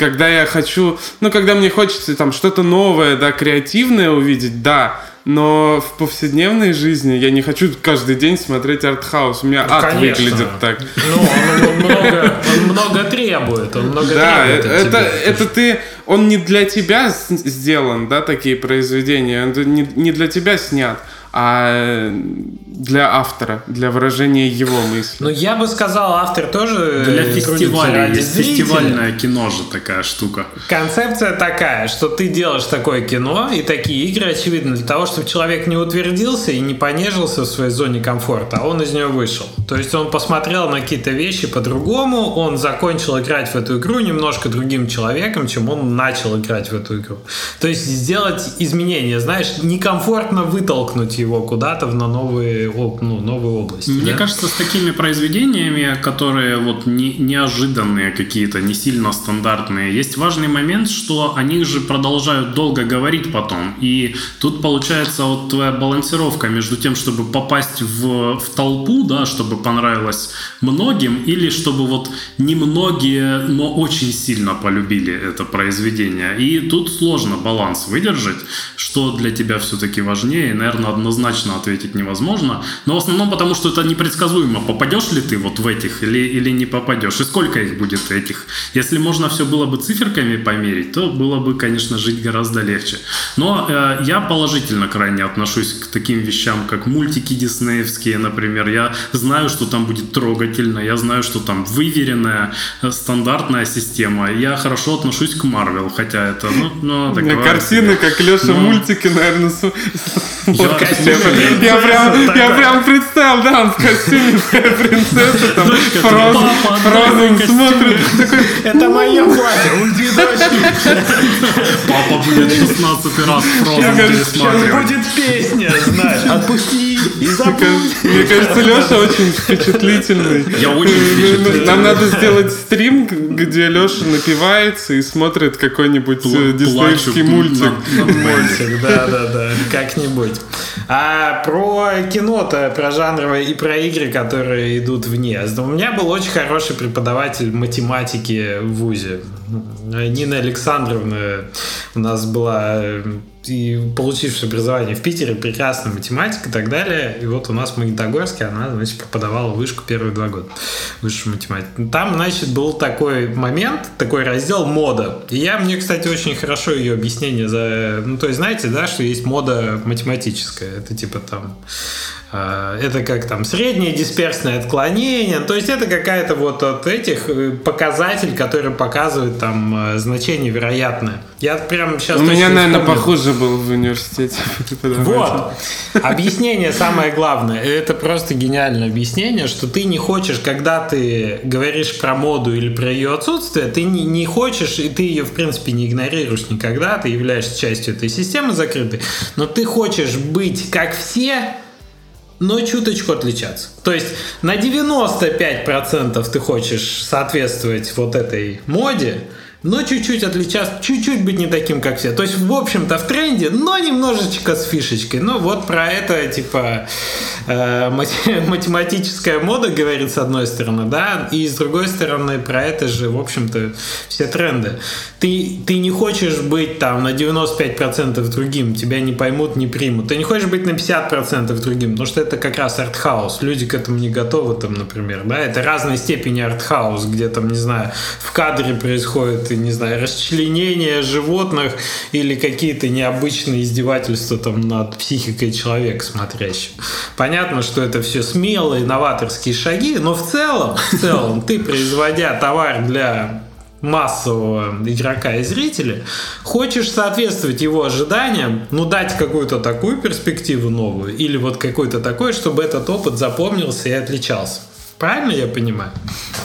когда я хочу, ну, когда мне хочется там что-то новое, да, креативное увидеть, да, но в повседневной жизни я не хочу каждый день смотреть артхаус. У меня Ну, ад конечно. выглядит так. Ну, он, он много, он много требует, он много Да, требует от это, тебя. это ты, он не для тебя сделан, да, такие произведения, он не, не для тебя снят, а для автора, для выражения его мысли. Ну, я бы сказал, автор тоже Для э, фестиваля есть фестивальное кино же такая штука. Концепция такая, что ты делаешь такое кино и такие игры, очевидно, для того, чтобы человек не утвердился и не понежился в своей зоне комфорта, а он из нее вышел. То есть он посмотрел на какие-то вещи по-другому, он закончил играть в эту игру немножко другим человеком, чем он начал играть в эту игру. То есть сделать изменения, знаешь, некомфортно вытолкнуть его куда-то в на новые, ну, новые области. Мне да? кажется, с такими произведениями, которые вот не, неожиданные какие-то, не сильно стандартные, есть важный момент, что о них же продолжают долго говорить потом. И тут получается вот твоя балансировка между тем, чтобы попасть в, в толпу, да, чтобы понравилось многим, или чтобы вот немногие, но очень сильно полюбили это произведение. И тут сложно баланс выдержать, что для тебя все-таки важнее. Наверное, однозначно ответить невозможно. Но в основном потому, что это непредсказуемо. Попадешь ли ты вот в этих или, или не попадешь? И сколько их будет этих? Если можно все было бы циферками померить, то было бы, конечно, жить гораздо легче. Но э, я положительно крайне отношусь к таким вещам, как мультики диснеевские, например. Я знаю, что там будет трогательно, я знаю, что там выверенная э, стандартная система. Я хорошо отношусь к Марвел, хотя это, ну, ну такое картины, как Леша Ну. мультики, наверное, В костюме Я прям, принцессы я прям представил, да, он в костюме <laughs> принцесса, там Фрозен, смотрит, такой, Это мое платье, уйди. Папа будет 16 раз Фрозен говорю, Сейчас пересматривать. будет песня, знаешь. Отпусти и мне забудь. кажется- мне кажется, Леша очень впечатлительный. Я очень впечатлительный. Нам надо сделать стрим, где Леша напивается и смотрит какой-нибудь э, диснеевский мультик. Мультик, да, да, да, как-нибудь. А про кино-то, про жанровые и про игры, которые идут вне. У меня был очень хороший преподаватель математики в ВУЗе. Нина Александровна у нас была и получившая образование в Питере, прекрасная математика и так далее. И вот у нас в Магнитогорске она, значит, преподавала вышку первые два года. Высшую математику. Там, значит, был такой момент, такой раздел мода. И я, мне, кстати, очень хорошо ее объяснение за... Ну, то есть, знаете, да, что есть мода математическая. Это типа там... э, Это как там среднее дисперсное отклонение. То есть это какая-то вот от этих э, показатель, который показывает там э, значение вероятное. Я прям сейчас У меня, наверное, похуже был в университете <laughs> вот. Объяснение самое главное. Это просто гениальное объяснение, что ты не хочешь, когда ты говоришь про моду или про ее отсутствие, ты не, не хочешь, и ты ее, в принципе, не игнорируешь никогда, ты являешься частью этой системы закрытой, но ты хочешь быть как все, но чуточку отличаться. То есть на 95% ты хочешь соответствовать вот этой моде, но чуть-чуть отличаться, чуть-чуть быть не таким, как все. То есть, в общем-то, в тренде, но немножечко с фишечкой. Ну, вот про это, типа, э, мат- <laughs> математическая мода говорит с одной стороны, да, и с другой стороны, про это же, в общем-то, все тренды. Ты, ты не хочешь быть там на 95% другим, тебя не поймут, не примут. Ты не хочешь быть на 50% другим, потому что это как раз артхаус. Люди к этому не готовы, там, например, да, это разной степени артхаус, где там, не знаю, в кадре происходит, не знаю, расчленение животных или какие-то необычные издевательства там над психикой человека смотрящего. Понятно, что это все смелые новаторские шаги, но в целом, в целом, ты производя товар для массового игрока и зрителя, хочешь соответствовать его ожиданиям, ну дать какую-то такую перспективу новую или вот какой-то такой, чтобы этот опыт запомнился и отличался. Правильно я понимаю?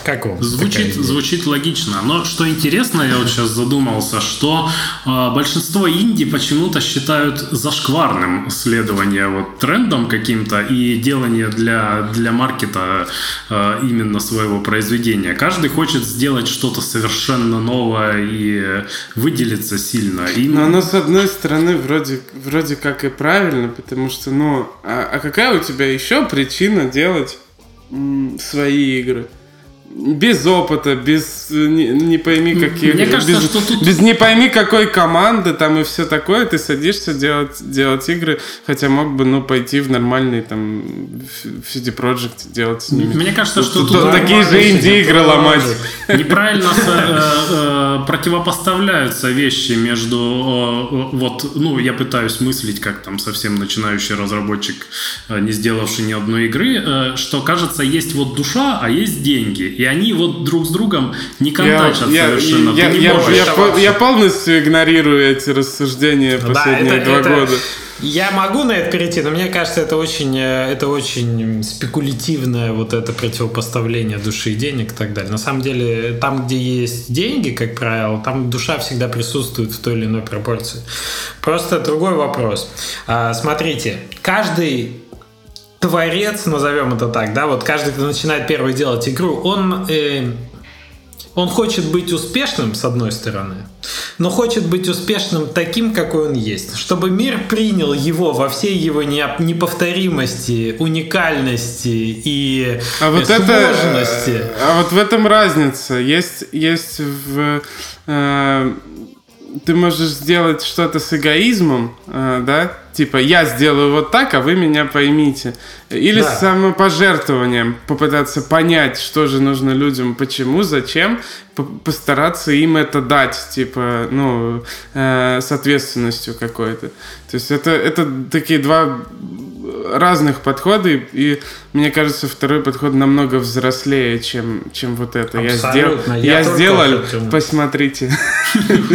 Как вам? Звучит, звучит логично. Но что интересно, я вот сейчас задумался, что э, большинство инди почему-то считают зашкварным следование вот трендам каким-то и делание для, для маркета э, именно своего произведения. Каждый хочет сделать что-то совершенно новое и выделиться сильно. И Но оно, с одной стороны, вроде, вроде как и правильно, потому что, ну, а, а какая у тебя еще причина делать свои игры? Без опыта, без не, не пойми каких, Мне кажется, без, что тут- без не пойми какой команды там и все такое, ты садишься делать делать игры, хотя мог бы ну пойти в нормальный там CD Projekt делать с ними. Мне кажется, что Тут тут такие же инди-игры CD ломать. Неправильно э, <laughs> э, противопоставляются вещи между э, э, вот, ну, я пытаюсь мыслить как там совсем начинающий разработчик, э, не сделавший ни одной игры, э, что кажется есть вот душа, а есть деньги, и они вот друг с другом не Я, контачат я, совершенно. я, Ты не я- можешь я я полностью игнорирую эти рассуждения Да, последние это- два это- года. Я могу на это перейти, но мне кажется, это очень, э, это очень спекулятивное вот это противопоставление души и денег и так далее. На самом деле, там, где есть деньги, как правило, там душа всегда присутствует в той или иной пропорции. Просто другой вопрос. А, Смотрите, каждый творец, назовем это так, да, вот каждый, кто начинает первый делать игру, он э, он хочет быть успешным, с одной стороны, но хочет быть успешным таким, какой он есть. Чтобы мир принял его во всей его неповторимости, уникальности и А вот это, сложности. э, а вот в этом разница. Есть, есть в, э, ты можешь сделать что-то с эгоизмом, э, да? Типа я сделаю вот так, а вы меня поймите. Или Да. с самопожертвованием попытаться понять, что же нужно людям, почему, зачем, по- постараться им это дать, типа, ну, э, с ответственностью какой-то. То есть это, это такие два разных подхода, и, мне кажется, второй подход намного взрослее, чем, чем вот это. Я, сделал, Абсолютно. я, Я сделал, посмотрите.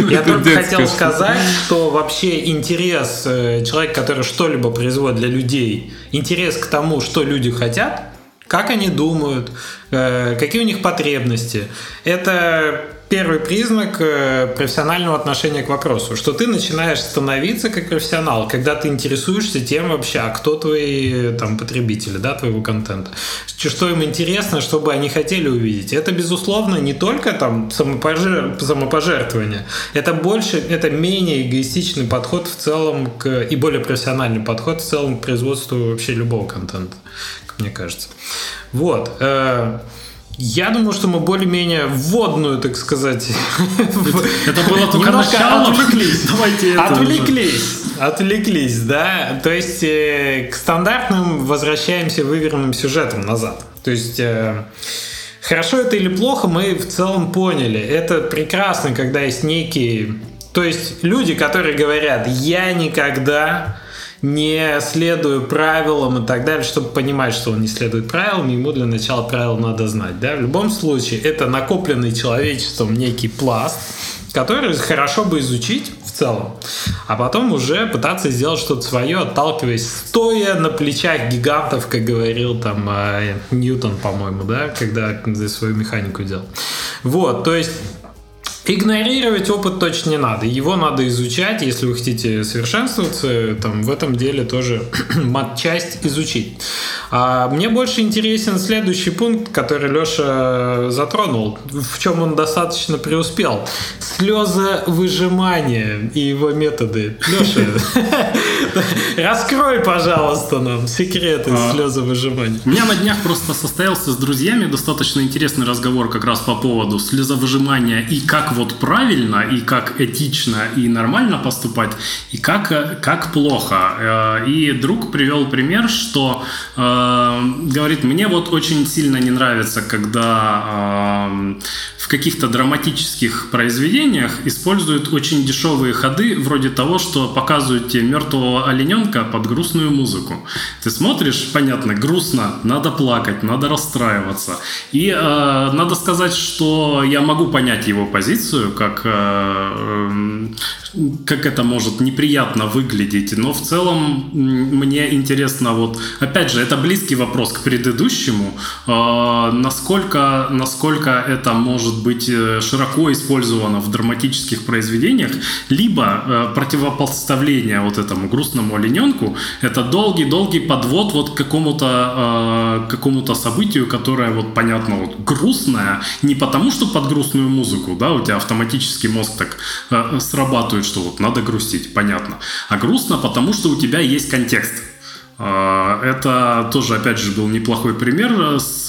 Я <laughs> только хотел сказать, что вообще интерес э, человека, который что-либо производит для людей, интерес к тому, что люди хотят, как они думают, э, какие у них потребности, это первый признак э, профессионального отношения к вопросу, что ты начинаешь становиться как профессионал, когда ты интересуешься тем вообще, а кто твои э, там потребители, да, твоего контента, что им интересно, что бы они хотели увидеть. Это, безусловно, не только там самопожер- самопожертвование, это больше, это менее эгоистичный подход в целом к, и более профессиональный подход в целом к производству вообще любого контента, мне кажется. Вот. Я думаю, что мы более-менее вводную, так сказать. Это <laughs> было только начало. отвлеклись. Давайте. Отвлеклись, отвлеклись, да. То есть э, к стандартным возвращаемся выверенным сюжетом назад. То есть э, хорошо это или плохо, мы в целом поняли. Это прекрасно, когда есть некие... То есть люди, которые говорят, я никогда не следую правилам и так далее, чтобы понимать, что он не следует правилам, ему для начала правил надо знать. Да? В любом случае, это накопленный человечеством некий пласт, который хорошо бы изучить в целом, а потом уже пытаться сделать что-то свое, отталкиваясь, стоя на плечах гигантов, как говорил там э, Ньютон, по-моему, да, когда свою механику делал. Вот, то есть Игнорировать опыт точно не надо. Его надо изучать, если вы хотите совершенствоваться, там, в этом деле тоже <clears throat> часть изучить. А мне больше интересен следующий пункт, который Леша затронул, в чем он достаточно преуспел. Слезовыжимание и его методы. Леша, <laughs> раскрой, пожалуйста, нам секреты А. слезовыжимания. У меня на днях просто состоялся с друзьями достаточно интересный разговор как раз по поводу слезовыжимания и как вот правильно, и как этично и нормально поступать, и как, э, как плохо. Э, И друг привел пример, что э, говорит, мне вот очень сильно не нравится, когда э, в каких-то драматических произведениях используют очень дешевые ходы, вроде того, что показывают тебе мертвого олененка под грустную музыку. Ты смотришь, понятно, грустно, надо плакать, надо расстраиваться. И э, надо сказать, что я могу понять его позицию, как, э, эм, как это может неприятно выглядеть, но в целом мне интересно, вот, опять же, это близкий вопрос к предыдущему, э, насколько, насколько это может быть э, широко использовано в драматических произведениях, либо э, противопоставление вот этому грустному олененку, это долгий-долгий подвод вот к какому-то э, какому-то событию, которое вот понятно вот грустное, не потому что под грустную музыку, да, у тебя автоматически мозг так э, срабатывает, что вот надо грустить, понятно, а грустно потому что у тебя есть контекст. А, это тоже, опять же, был неплохой пример с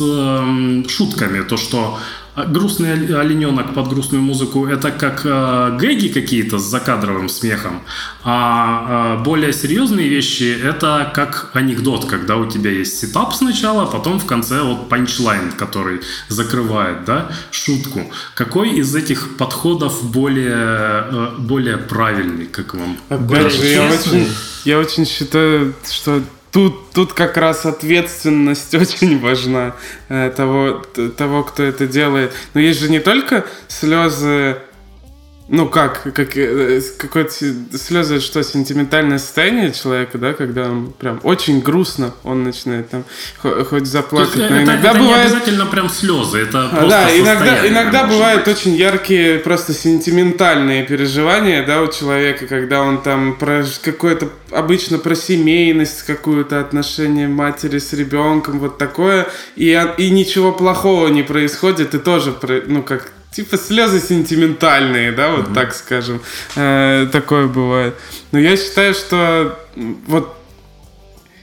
шутками. То, что грустный олененок под грустную музыку это как э, гэги какие-то с закадровым смехом, а э, более серьезные вещи это как анекдот, когда у тебя есть setup сначала, потом в конце вот punchline, который закрывает, да, шутку. Какой из этих подходов более, э, более правильный, как вам? Опять же, я очень, я очень считаю, что тут, тут как раз ответственность <laughs> очень важна э, того, того, кто это делает. Но есть же не только слезы ну как, как э, какое-то слезы, что сентиментальное состояние человека, да, когда он прям очень грустно, он начинает там хоть заплакать, но это, иногда это бывает... не обязательно прям слезы, это просто Да, иногда, иногда бывают быть. очень яркие, просто сентиментальные переживания, да, у человека, когда он там про какое-то, обычно про семейность, какую-то отношение матери с ребенком, вот такое, и, и ничего плохого не происходит, и тоже, ну, как типа слезы сентиментальные, да, вот mm-hmm. так скажем. Э, такое бывает. Но я считаю, что вот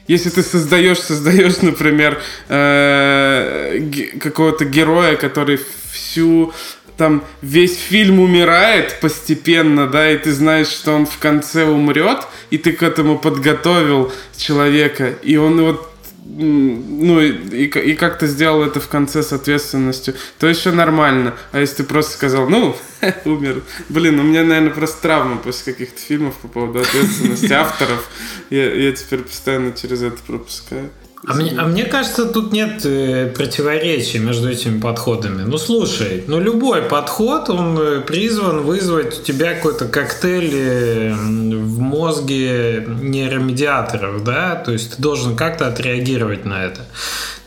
если ты создаешь, создаешь, <laughs> например, э, какого-то героя, который всю там весь фильм умирает постепенно, да, и ты знаешь, что он в конце умрет, и ты к этому подготовил человека, и он вот ну и, и, и как ты сделал это в конце с ответственностью, то еще нормально. А если ты просто сказал, ну, <laughs> умер. Блин, у меня, наверное, просто травма после каких-то фильмов по поводу ответственности <laughs> авторов. Я, я теперь постоянно через это пропускаю. А мне, а мне кажется, тут нет э, противоречия между этими подходами. Ну слушай, ну любой подход, он э, призван вызвать у тебя какой-то коктейль э, в мозге нейромедиаторов, да, то есть ты должен как-то отреагировать на это.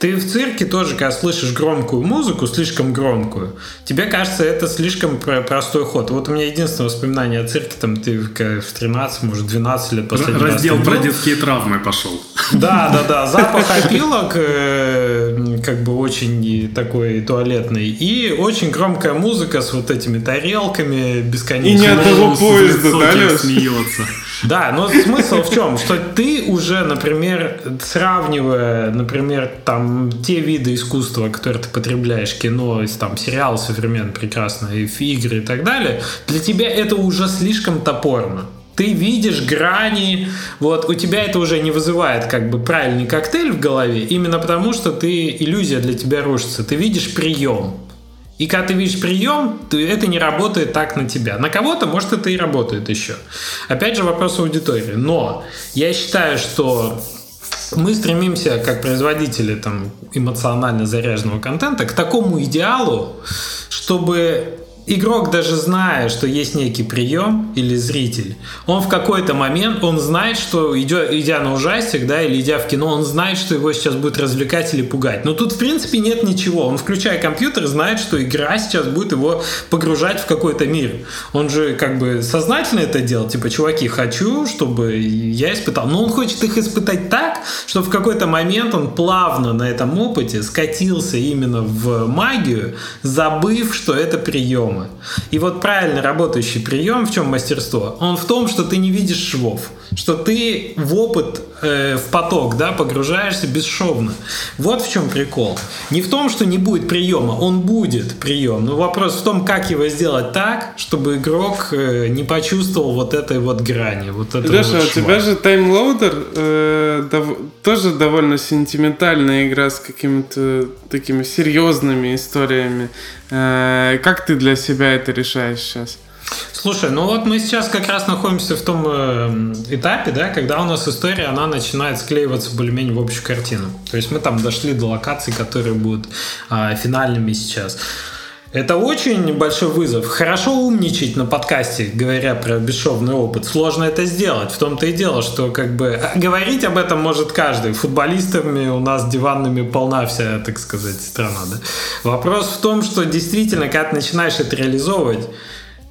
Ты в цирке тоже, когда слышишь громкую музыку, слишком громкую, тебе кажется, это слишком простой ход. Вот у меня единственное воспоминание о цирке, там ты в 13, может, 12 лет последний Раздел раз про детские травмы пошел. Да, да, да. <laughs> Запах опилок э, как бы очень такой туалетный. И очень громкая музыка с вот этими тарелками бесконечно. И ни одного поезда, да, смеется. Да, но смысл в чем? Что ты уже, например, сравнивая, например, там те виды искусства, которые ты потребляешь, кино, там сериал современный прекрасный, игры и так далее, для тебя это уже слишком топорно. Ты видишь грани, вот у тебя это уже не вызывает как бы правильный коктейль в голове, именно потому что ты иллюзия для тебя рушится. Ты видишь прием. И когда ты видишь прием, то это не работает так на тебя. На кого-то, может, это и работает еще. Опять же, вопрос аудитории. Но я считаю, что мы стремимся, как производители там, эмоционально заряженного контента, к такому идеалу, чтобы игрок даже зная, что есть некий прием или зритель, он в какой-то момент, он знает, что идя, идя на ужастик, да, или идя в кино, он знает, что его сейчас будет развлекать или пугать. Но тут, в принципе, нет ничего. Он, включая компьютер, знает, что игра сейчас будет его погружать в какой-то мир. Он же как бы сознательно это делал. Типа, чуваки, хочу, чтобы я испытал. Но он хочет их испытать так, что в какой-то момент он плавно на этом опыте скатился именно в магию, забыв, что это прием приемы. И вот правильно работающий прием, в чем мастерство? Он в том, что ты не видишь швов, что ты в опыт, э, в поток, да, погружаешься бесшовно. Вот в чем прикол. Не в том, что не будет приема, он будет прием. Но вопрос в том, как его сделать так, чтобы игрок э, не почувствовал вот этой вот грани, вот Леша, вот у тебя же таймлоудер э, дов- тоже довольно сентиментальная игра с какими-то такими серьезными историями. Э, как ты для себя это решаешь сейчас? Слушай, ну вот мы сейчас как раз находимся в том э, этапе, да, когда у нас история, она начинает склеиваться более-менее в общую картину. То есть мы там дошли до локаций, которые будут э, финальными сейчас. Это очень большой вызов. Хорошо умничать на подкасте, говоря про бесшовный опыт. Сложно это сделать. В том-то и дело, что как бы говорить об этом может каждый. Футболистами у нас диванными полна вся, так сказать, страна. Да? Вопрос в том, что действительно, когда ты начинаешь это реализовывать,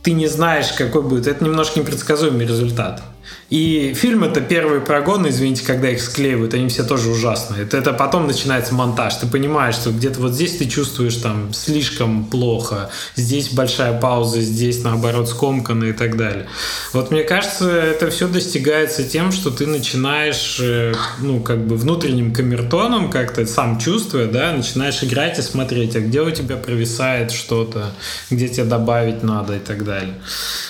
ты не знаешь, какой будет. Это немножко непредсказуемый результат. И фильм это первые прогоны, извините, когда их склеивают, они все тоже ужасные. Это, это потом начинается монтаж. Ты понимаешь, что где-то вот здесь ты чувствуешь там слишком плохо, здесь большая пауза, здесь наоборот скомканно и так далее. Вот мне кажется, это все достигается тем, что ты начинаешь, э, ну, как бы внутренним камертоном, как-то сам чувствуя, да, начинаешь играть и смотреть, а где у тебя провисает что-то, где тебе добавить надо и так далее.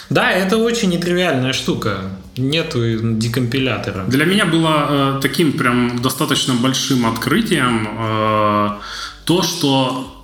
Да, это очень нетривиальная штука нету декомпилятора. Для меня было э, таким прям достаточно большим открытием э, то, что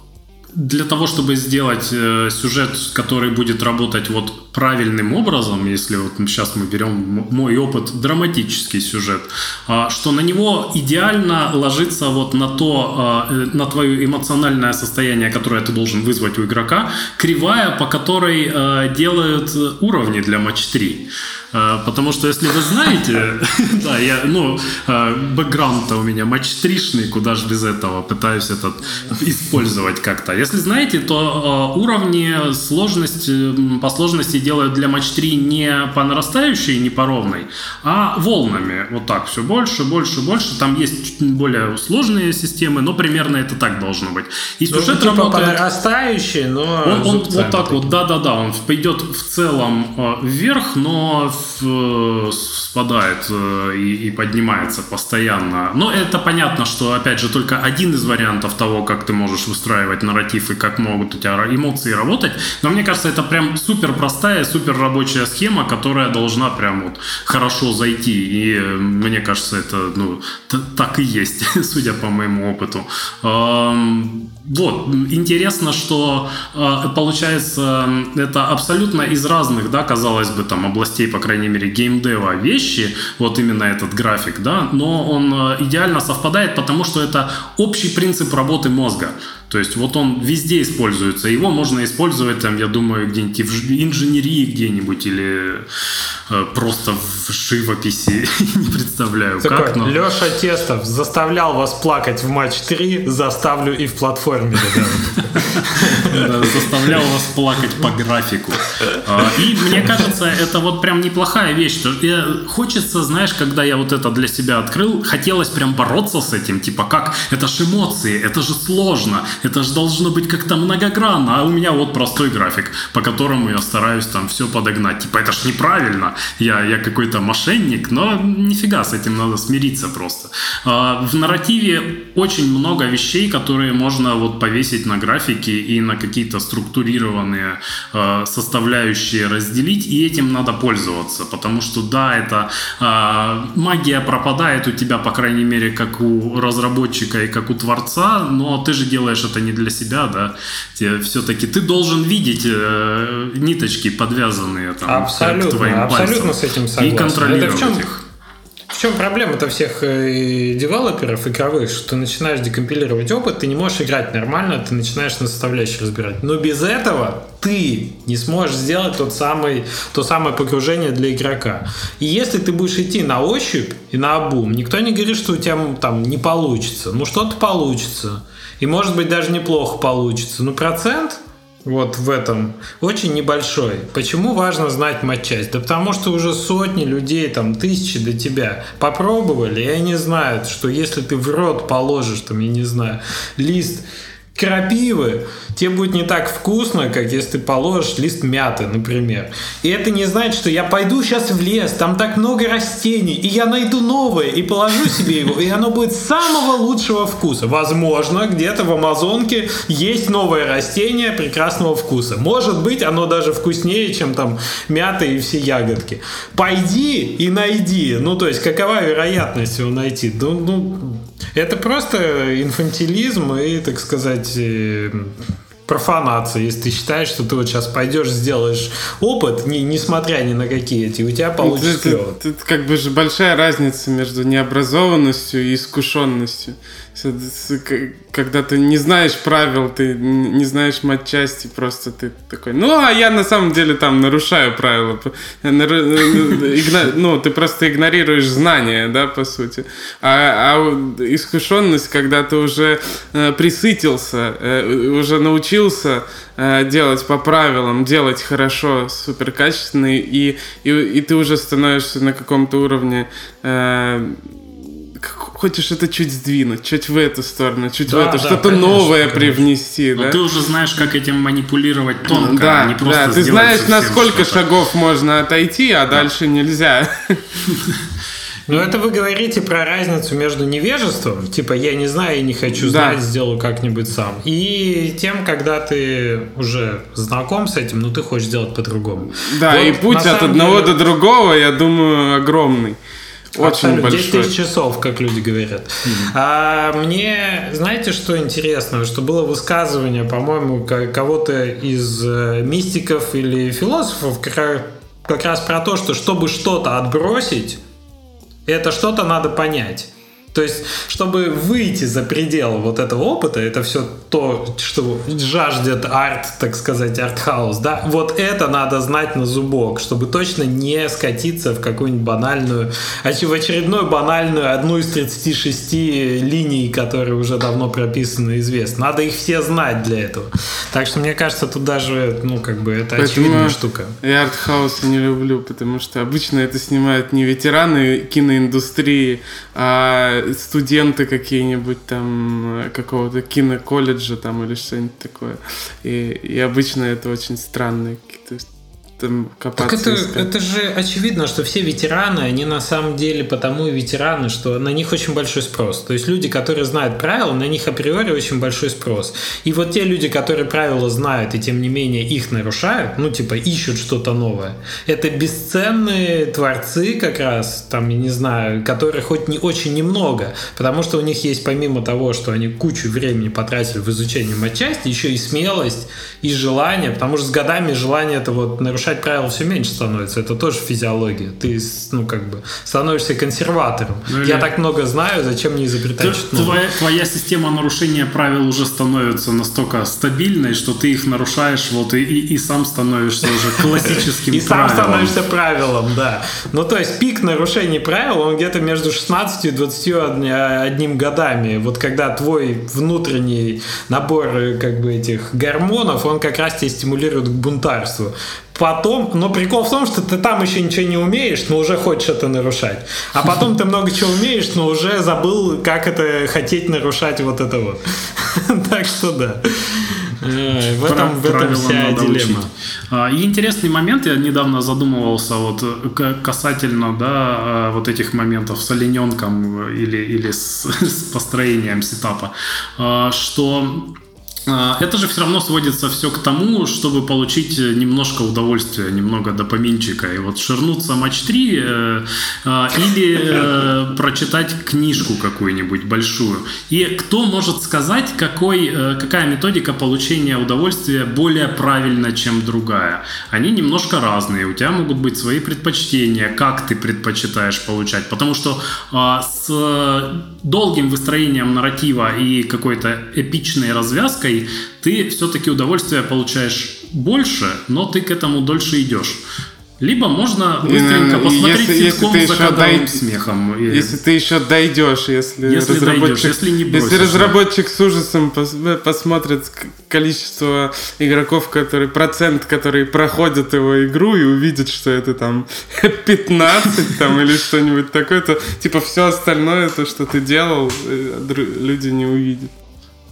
для того, чтобы сделать э, сюжет, который будет работать вот правильным образом, если вот сейчас мы берем мой опыт, драматический сюжет, э, что на него идеально ложится вот на то, э, на твое эмоциональное состояние, которое ты должен вызвать у игрока, кривая, по которой э, делают уровни для матч 3. Э, потому что, если вы знаете, <laughs> да, я, ну, бэкграунд-то у меня матч-тришный, куда же без этого, пытаюсь этот использовать как-то. Если знаете, то уровни сложности, по сложности делают для матч-3 не по нарастающей, не по ровной, а волнами. Вот так, все больше, больше, больше. Там есть более сложные системы, но примерно это так должно быть. И ну, сюжет типа работает... по нарастающей, но он, он вот так вот, да-да-да, он пойдет в целом вверх, но спадает э, и, и поднимается постоянно. Но это понятно, что, опять же, только один из вариантов того, как ты можешь выстраивать нарратив и как могут у тебя эмоции работать. Но мне кажется, это прям супер простая, супер рабочая схема, которая должна прям вот хорошо зайти. И э, мне кажется, это ну, так и есть, <laughs> судя по моему опыту. Вот, интересно, что э, получается это абсолютно из разных, да, казалось бы, там областей, по крайней мере, геймдева вещи, вот именно этот график, да, но он э, идеально совпадает, потому что это общий принцип работы мозга. То есть вот он везде используется. Его можно использовать, там, я думаю, где-нибудь в инженерии где-нибудь или э, просто в живописи. <laughs> Не представляю, Такой, как. Но... Леша Тестов заставлял вас плакать в матч 3, заставлю и в платформе. <laughs> Заставлял вас плакать по графику. А, и мне кажется, это вот прям неплохая вещь. Хочется, знаешь, когда я вот это для себя открыл, хотелось прям бороться с этим. Типа, как? Это же эмоции, это же сложно это же должно быть как-то многогранно, а у меня вот простой график, по которому я стараюсь там все подогнать. Типа, это ж неправильно, я, я какой-то мошенник, но нифига, с этим надо смириться просто. А, в нарративе очень много вещей, которые можно вот повесить на графике и на какие-то структурированные а, составляющие разделить, и этим надо пользоваться, потому что да, это а, магия пропадает у тебя, по крайней мере, как у разработчика и как у творца, но ты же делаешь это не для себя, да, все-таки ты должен видеть э, ниточки подвязанные там абсолютно, к твоим абсолютно пальцам, с этим согласен. и контролировать это в чем, их. В чем проблема-то всех э, девелоперов игровых, что ты начинаешь декомпилировать опыт, ты не можешь играть нормально, ты начинаешь на составляющие разбирать. Но без этого ты не сможешь сделать тот самый, то самое погружение для игрока. И если ты будешь идти на ощупь и на обум, никто не говорит, что у тебя там не получится. Ну что-то получится. И может быть даже неплохо получится. Но процент вот в этом очень небольшой. Почему важно знать матчасть? Да потому что уже сотни людей, там тысячи до тебя попробовали, и они знают, что если ты в рот положишь, там, я не знаю, лист крапивы, тебе будет не так вкусно, как если ты положишь лист мяты, например. И это не значит, что я пойду сейчас в лес, там так много растений, и я найду новое, и положу себе его, и оно будет самого лучшего вкуса. Возможно, где-то в Амазонке есть новое растение прекрасного вкуса. Может быть, оно даже вкуснее, чем там мята и все ягодки. Пойди и найди. Ну, то есть, какова вероятность его найти? Ну, ну это просто инфантилизм и, так сказать, э, профанация, если ты считаешь, что ты вот сейчас пойдешь, сделаешь опыт, не, несмотря ни на какие эти, у тебя получится клево. Это, это как бы же большая разница между необразованностью и искушенностью когда ты не знаешь правил, ты не знаешь матчасти, просто ты такой, ну, а я на самом деле там нарушаю правила. Ну, ты просто игнорируешь знания, да, по сути. А, а искушенность, когда ты уже э, присытился, э, уже научился э, делать по правилам, делать хорошо, супер качественно, и, и, и ты уже становишься на каком-то уровне э, хочешь это чуть сдвинуть, чуть в эту сторону, чуть да, в эту, да, что-то конечно, новое конечно. привнести. Но да? ты уже знаешь, как этим манипулировать тонко, да, а не просто Да, ты знаешь, на сколько шагов можно отойти, а да. дальше нельзя. Ну, это вы говорите про разницу между невежеством, типа я не знаю и не хочу знать, да. сделаю как-нибудь сам, и тем, когда ты уже знаком с этим, но ты хочешь сделать по-другому. Да, вот, и путь от одного деле... до другого, я думаю, огромный. Очень Абсолютно. большой. 10 тысяч часов, как люди говорят. Mm-hmm. А мне, знаете, что интересно? Что было высказывание, по-моему, кого-то из э, мистиков или философов, как раз про то, что чтобы что-то отбросить, это что-то надо понять. То есть, чтобы выйти за пределы вот этого опыта, это все то, что жаждет арт, так сказать, артхаус, да, вот это надо знать на зубок, чтобы точно не скатиться в какую-нибудь банальную, в очередную банальную одну из 36 линий, которые уже давно прописаны и известны. Надо их все знать для этого. Так что, мне кажется, тут даже, ну, как бы, это Поэтому очевидная штука. Я артхаус не люблю, потому что обычно это снимают не ветераны киноиндустрии, а студенты какие-нибудь там э, какого-то киноколледжа там или что-нибудь такое. И, и обычно это очень странные какие-то там копаться. Так это, это же очевидно, что все ветераны, они на самом деле потому и ветераны, что на них очень большой спрос. То есть люди, которые знают правила, на них априори очень большой спрос. И вот те люди, которые правила знают и тем не менее их нарушают, ну типа ищут что-то новое, это бесценные творцы как раз, там, я не знаю, которые хоть не очень немного, потому что у них есть помимо того, что они кучу времени потратили в изучение матчасти, еще и смелость, и желание, потому что с годами желание это вот нарушать нарушать правила все меньше становится. Это тоже физиология. Ты, ну, как бы, становишься консерватором. Ну, или... Я так много знаю, зачем мне изобретать что-то твоя, твоя система нарушения правил уже становится настолько стабильной, что ты их нарушаешь, вот, и, и, и сам становишься уже <laughs> классическим И сам становишься правилом, да. Ну, то есть, пик нарушений правил, он где-то между 16 и 21 годами. Вот когда твой внутренний набор, как бы, этих гормонов, он как раз тебя стимулирует к бунтарству. Потом, но прикол в том, что ты там еще ничего не умеешь, но уже хочешь это нарушать. А потом ты много чего умеешь, но уже забыл, как это хотеть нарушать вот это вот. <laughs> Так что да. В этом, в этом вся дилемма. А, и интересный момент, я недавно задумывался вот касательно да, а, вот этих моментов с олененком или, или с, <laughs> с построением сетапа, а, что это же все равно сводится все к тому, чтобы получить немножко удовольствия, немного допаминчика. И вот ширнуться матч 3 э, э, или э, прочитать книжку какую-нибудь большую. И кто может сказать, какой, э, какая методика получения удовольствия более правильна, чем другая? Они немножко разные. У тебя могут быть свои предпочтения, как ты предпочитаешь получать. Потому что э, с долгим выстроением нарратива и какой-то эпичной развязкой ты все-таки удовольствие получаешь больше, но ты к этому дольше идешь. Либо можно быстренько посмотреть если, ситком если за кадровым дай... смехом. Если ты еще дойдешь, если, если разработчик, дойдешь, если, не бросишь, если разработчик с ужасом посмотрит количество игроков, которые процент, которые проходят его игру и увидит, что это там <laughs> 15 там или что-нибудь такое, то типа все остальное, то, что ты делал, э, люди не увидят.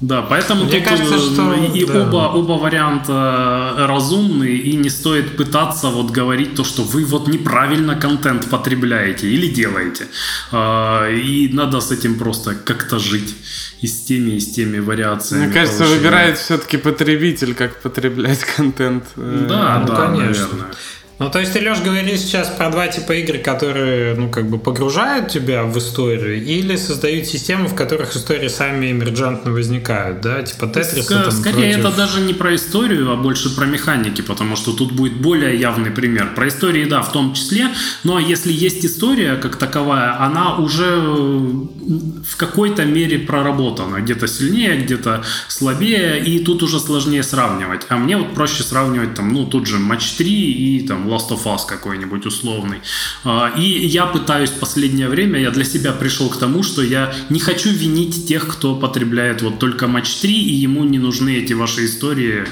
Да, поэтому Мне тут кажется, что и да. оба, оба варианта э, разумные, и не стоит пытаться вот говорить то, что вы вот неправильно контент потребляете или делаете. А, и надо с этим просто как-то жить и с теми, и с теми вариациями. Мне кажется, повышения. выбирает все-таки потребитель, как потреблять контент. Э, да, ну, да, конечно. Наверное. Ну, то есть ты, Леш, говоришь сейчас про два типа игр, которые, ну, как бы погружают тебя в историю или создают системы, в которых истории сами эмерджентно возникают, да? Типа Тетрис. Ск- скорее, против... это даже не про историю, а больше про механики, потому что тут будет более явный пример. Про истории, да, в том числе, но если есть история как таковая, она уже в какой-то мере проработана. Где-то сильнее, где-то слабее, и тут уже сложнее сравнивать. А мне вот проще сравнивать там, ну, тут же матч 3 и там там Last of Us какой-нибудь условный. А, и я пытаюсь в последнее время, я для себя пришел к тому, что я не хочу винить тех, кто потребляет вот только матч 3, и ему не нужны эти ваши истории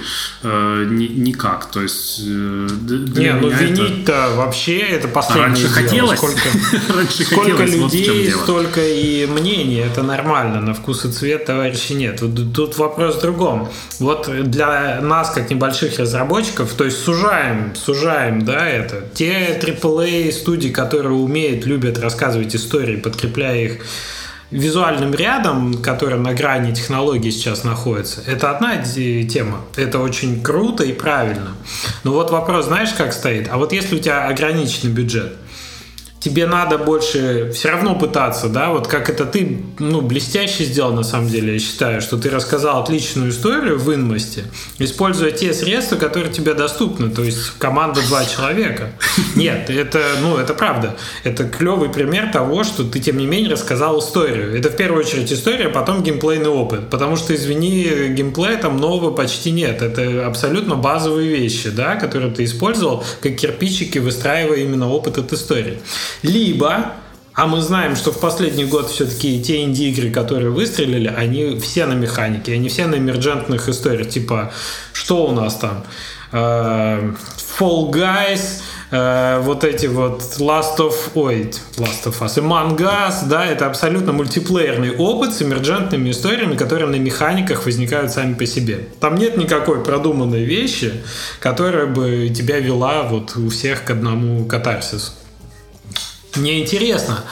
э, ни, никак. То есть э, не, ну винить-то это... вообще это последнее Раньше дело. хотелось. Сколько, <laughs> Раньше сколько хотелось, людей, вот столько и мнений. Это нормально. На вкус и цвет товарищи нет. Тут вопрос в другом. Вот для нас, как небольших разработчиков, то есть сужаем, сужаем, да, это. Те AAA студии, которые умеют, любят рассказывать истории, подкрепляя их визуальным рядом, который на грани технологий сейчас находится, это одна тема. Это очень круто и правильно. Но вот вопрос, знаешь, как стоит? А вот если у тебя ограниченный бюджет, тебе надо больше все равно пытаться, да, вот как это ты, ну, блестяще сделал, на самом деле, я считаю, что ты рассказал отличную историю в инмости, используя те средства, которые тебе доступны, то есть команда два человека. Нет, это, ну, это правда. Это клевый пример того, что ты, тем не менее, рассказал историю. Это в первую очередь история, а потом геймплейный опыт, потому что, извини, геймплея там нового почти нет. Это абсолютно базовые вещи, да, которые ты использовал как кирпичики, выстраивая именно опыт от истории. Либо а мы знаем, что в последний год все-таки те инди-игры, которые выстрелили, они все на механике, они все на эмерджентных историях. Типа, что у нас там? Uh, Fall Guys, uh, вот эти вот Last of... Ой, Last of Us, Among Us, да, это абсолютно мультиплеерный опыт с эмерджентными историями, которые на механиках возникают сами по себе. Там нет никакой продуманной вещи, которая бы тебя вела вот у всех к одному катарсису. Мне интересно,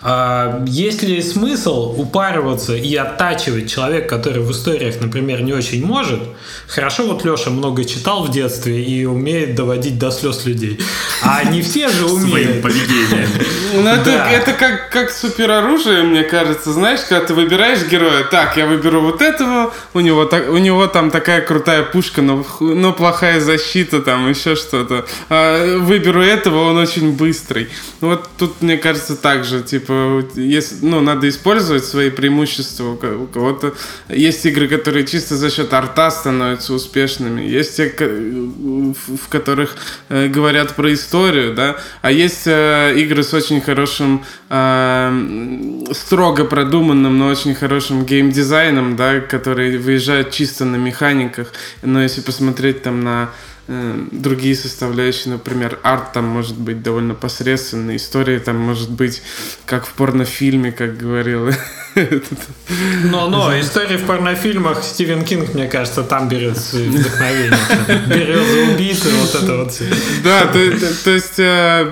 а есть ли смысл упариваться и оттачивать человека, который в историях, например, не очень может? Хорошо, вот Леша много читал в детстве и умеет доводить до слез людей. А не все же умеют. Своим поведением. Ну, это, это как, как супероружие, мне кажется. Знаешь, когда ты выбираешь героя, так, я выберу вот этого, у него, так, у него там такая крутая пушка, но, но плохая защита, там еще что-то. А, выберу этого, он очень быстрый. Вот тут, мне кажется, так же, типа, типа, если, ну, надо использовать свои преимущества. У кого-то есть игры, которые чисто за счет арта становятся успешными. Есть те, в которых э, говорят про историю, да, а есть э, игры с очень хорошим, э, строго продуманным, но очень хорошим геймдизайном, да, которые выезжают чисто на механиках. Но если посмотреть там на другие составляющие, например, арт там может быть довольно посредственный, история там может быть как в порнофильме, как говорил <laughs> <laughs> но, но истории в порнофильмах Стивен Кинг, мне кажется, там берет вдохновение. Берет за убийцы, вот это вот все. Да, то, то, то есть э,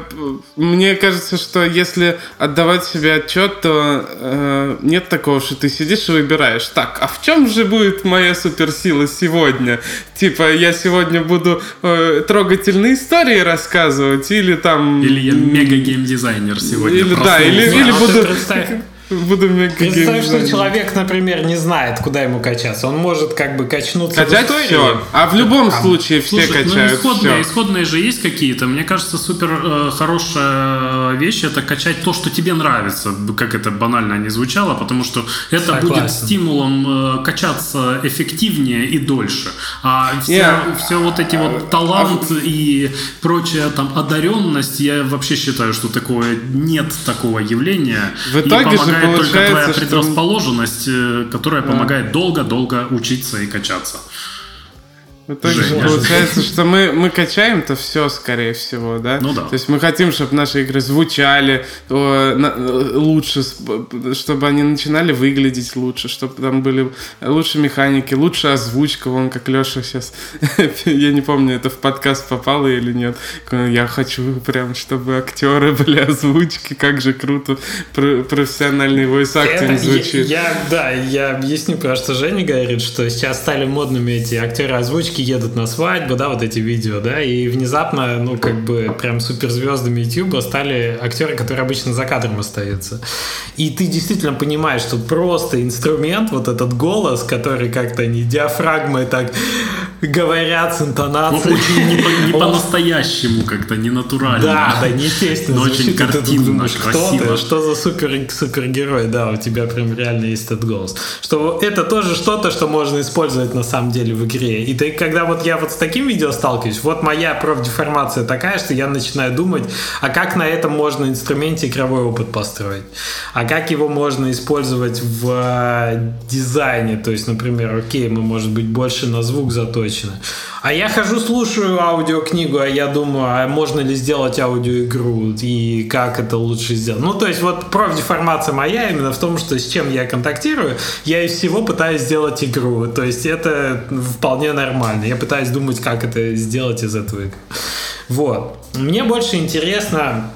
мне кажется, что если отдавать себе отчет, то э, нет такого, что ты сидишь и выбираешь. Так, а в чем же будет моя суперсила сегодня? Типа, я сегодня буду э, трогательные истории рассказывать, или там... Или я мега-геймдизайнер сегодня. Или, да, или, или а буду... Буду Представь, что человек, например, не знает, куда ему качаться. Он может как бы качнуться Качать в все. А в любом а, случае все слушай, ну, качают ну, исходные, все. исходные же есть какие-то. Мне кажется, супер э, хорошая вещь это качать то, что тебе нравится. Как это банально не звучало, потому что это Согласен. будет стимулом э, качаться эффективнее и дольше. А все, yeah. все вот эти вот талант а... и прочая там одаренность, я вообще считаю, что такое нет такого явления. В итоге же помогает только твоя предрасположенность, что... которая да. помогает долго-долго учиться и качаться. В итоге же получается, что мы, мы качаем-то все, скорее всего, да? Ну да. То есть мы хотим, чтобы наши игры звучали лучше, чтобы они начинали выглядеть лучше, чтобы там были лучше механики, лучше озвучка, вон как Леша сейчас, <laughs> я не помню, это в подкаст попало или нет. Я хочу прям, чтобы актеры были озвучки, как же круто профессиональный voice acting звучит. Я, я, да, я объясню, потому что Женя говорит, что сейчас стали модными эти актеры озвучки, девочки едут на свадьбу, да, вот эти видео, да, и внезапно, ну, как бы прям суперзвездами YouTube стали актеры, которые обычно за кадром остаются. И ты действительно понимаешь, что просто инструмент, вот этот голос, который как-то не диафрагмой так говорят с Ну, интонацией. очень не, по- не по-настоящему как-то, не натурально. Да, да, неестественно. Но очень картинно, красиво. что за супер, супергерой, да, у тебя прям реально есть этот голос. Что это тоже что-то, что можно использовать на самом деле в игре. И ты, когда вот я вот с таким видео сталкиваюсь, вот моя профдеформация такая, что я начинаю думать, а как на этом можно инструменте игровой опыт построить? А как его можно использовать в э, дизайне? То есть, например, окей, мы, может быть, больше на звук заточены. А я хожу, слушаю аудиокнигу, а я думаю, а можно ли сделать аудиоигру и как это лучше сделать. Ну, то есть, вот профдеформация моя именно в том, что с чем я контактирую, я из всего пытаюсь сделать игру. То есть, это вполне нормально. Я пытаюсь думать, как это сделать из этого. Вот. Мне больше интересно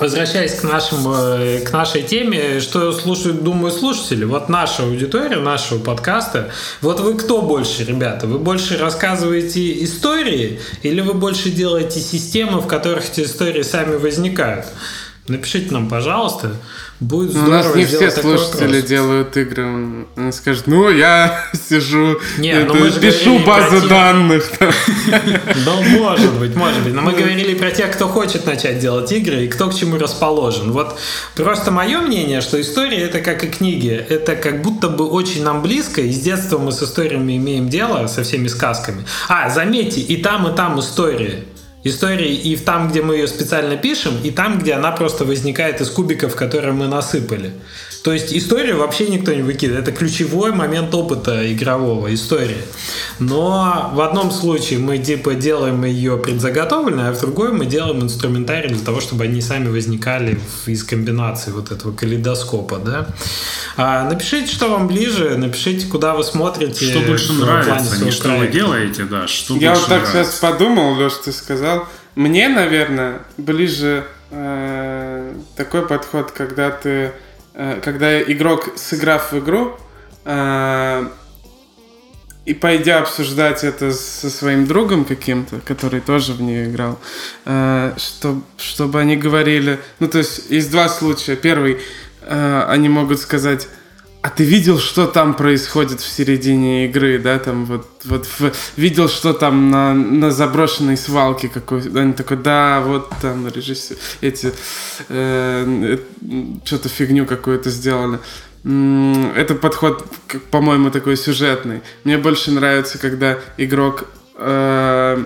Возвращаясь к, нашим, э, к нашей теме, что слушают, думаю, слушатели, вот наша аудитория, нашего подкаста, вот вы кто больше, ребята? Вы больше рассказываете истории или вы больше делаете системы, в которых эти истории сами возникают? Напишите нам, пожалуйста. Будет Ну, у здорово нас не все слушатели делают игры. Он он скажет, ну, я <laughs> сижу, Не, это, ну мы пишу про базы тех- данных. <laughs> Ну, может быть, может быть. Но мы говорили про тех, кто хочет начать делать игры и кто к чему расположен. Вот просто мое мнение, что история это как и книги. Это как будто бы очень нам близко. И с детства мы с историями имеем дело, со всеми сказками. А, заметьте, и там, и там истории. Истории и там, где мы ее специально пишем, и там, где она просто возникает из кубиков, которые мы насыпали. То есть историю вообще никто не выкидывает. Это ключевой момент опыта игрового, истории. Но в одном случае мы типа делаем ее предзаготовленной, а в другой мы делаем инструментарий для того, чтобы они сами возникали из комбинации вот этого калейдоскопа. Да? А, напишите, что вам ближе, напишите, куда вы смотрите. Что больше нравится, не что вы делаете, да, что Я вот так нравится. сейчас подумал, Леш, ты сказал. Мне, наверное, ближе э, такой подход, когда ты, когда игрок, сыграв в игру, э, и пойдя обсуждать это со своим другом каким-то, который тоже в нее играл, э, чтоб- чтобы они говорили... Ну, то есть, есть два случая. Первый, э, они могут сказать... А ты видел, что там происходит в середине игры, да, там вот, вот в- видел, что там на, на заброшенной свалке какой Они такой, да, вот там режиссер, эти, э, что-то фигню какую-то сделали. Это подход, по-моему, такой сюжетный. Мне больше нравится, когда игрок, э,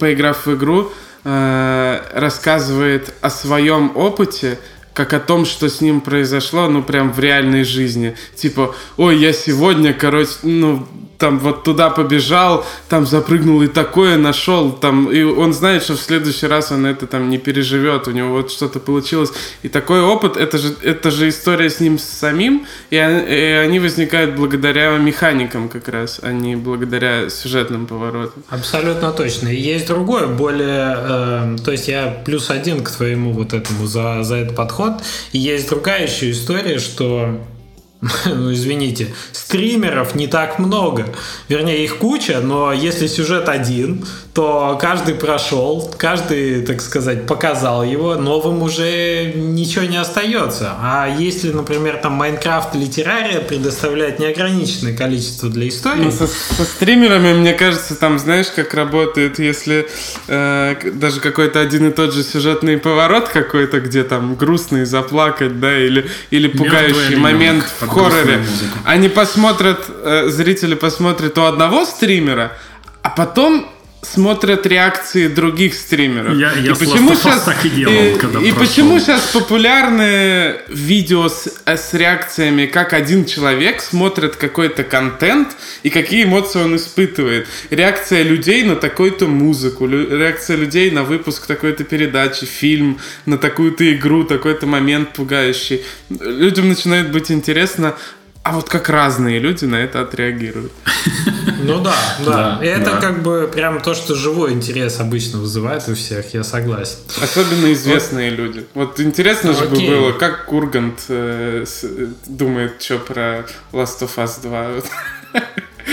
поиграв в игру, э, рассказывает о своем опыте, как о том, что с ним произошло, ну, прям в реальной жизни. Типа, ой, я сегодня, короче, ну, там вот туда побежал, там запрыгнул и такое нашел, там, и он знает, что в следующий раз он это там не переживет, у него вот что-то получилось. И такой опыт, это же, это же история с ним самим, и, и они возникают благодаря механикам как раз, а не благодаря сюжетным поворотам. Абсолютно точно. И есть другое, более... э, то есть я плюс один к твоему вот этому за, за этот подход. И есть другая еще история, что... <laughs> Ну, извините, стримеров не так много. Вернее, их куча, но если сюжет один, то каждый прошел, каждый, так сказать, показал его, новым уже ничего не остается. А если, например, там Майнкрафт или Террария предоставляет неограниченное количество для истории, Ну, со, со стримерами, мне кажется, там, знаешь, как работает, если э, даже какой-то один и тот же сюжетный поворот какой-то, где там грустный, заплакать, да, или, или пугающий ребенок момент в хорроре. Они посмотрят, э, зрители посмотрят у одного стримера, а потом смотрят реакции других стримеров. Я- я и почему сейчас так и делал, и, когда и прошел. почему сейчас популярны видео с, э, с реакциями, как один человек смотрит какой-то контент и какие эмоции он испытывает. Реакция людей на такую-то музыку, реакция людей на выпуск такой-то передачи, фильм, на такую-то игру, такой-то момент пугающий. Людям начинает быть интересно, а вот как разные люди на это отреагируют. <laughs> Ну да, да. Да, И это да. как бы прям то, что живой интерес обычно вызывает у всех, я согласен. Особенно известные люди. Вот интересно же бы Окей. было, как Кургант э, с- думает, что про Last of Us 2. Вот.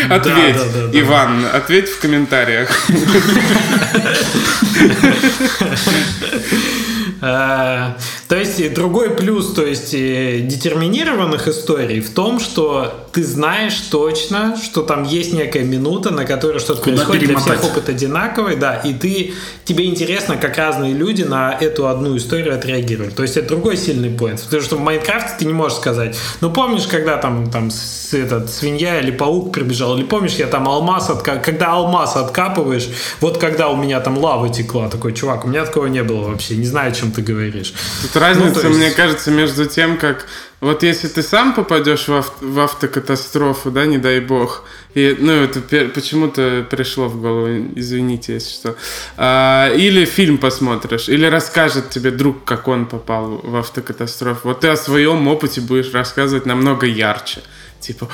Ответь, да, да, да. Иван, ответь в комментариях. <laughs> Э, То есть другой плюс, то есть э, детерминированных историй в том, что ты знаешь точно, что там есть некая минута, на которой что-то происходит, перемотать. для всех опыт одинаковый, да, и ты, тебе интересно, как разные люди на эту одну историю отреагируют. То есть это другой сильный поинт. Потому что в Майнкрафте ты не можешь сказать, ну помнишь, когда там, там с, этот, свинья или паук прибежал, или помнишь, я там алмаз, отка... когда алмаз откапываешь, вот когда у меня там лава текла, такой, чувак, у меня такого не было вообще, не знаю, о чем ты говоришь. Тут разница, ну, есть... мне кажется, между тем, как вот если ты сам попадешь в, авто, в автокатастрофу, да, не дай бог, и, ну, это почему-то пришло в голову, извините, если что, а, или фильм посмотришь, или расскажет тебе друг, как он попал в автокатастрофу, вот ты о своем опыте будешь рассказывать намного ярче типа,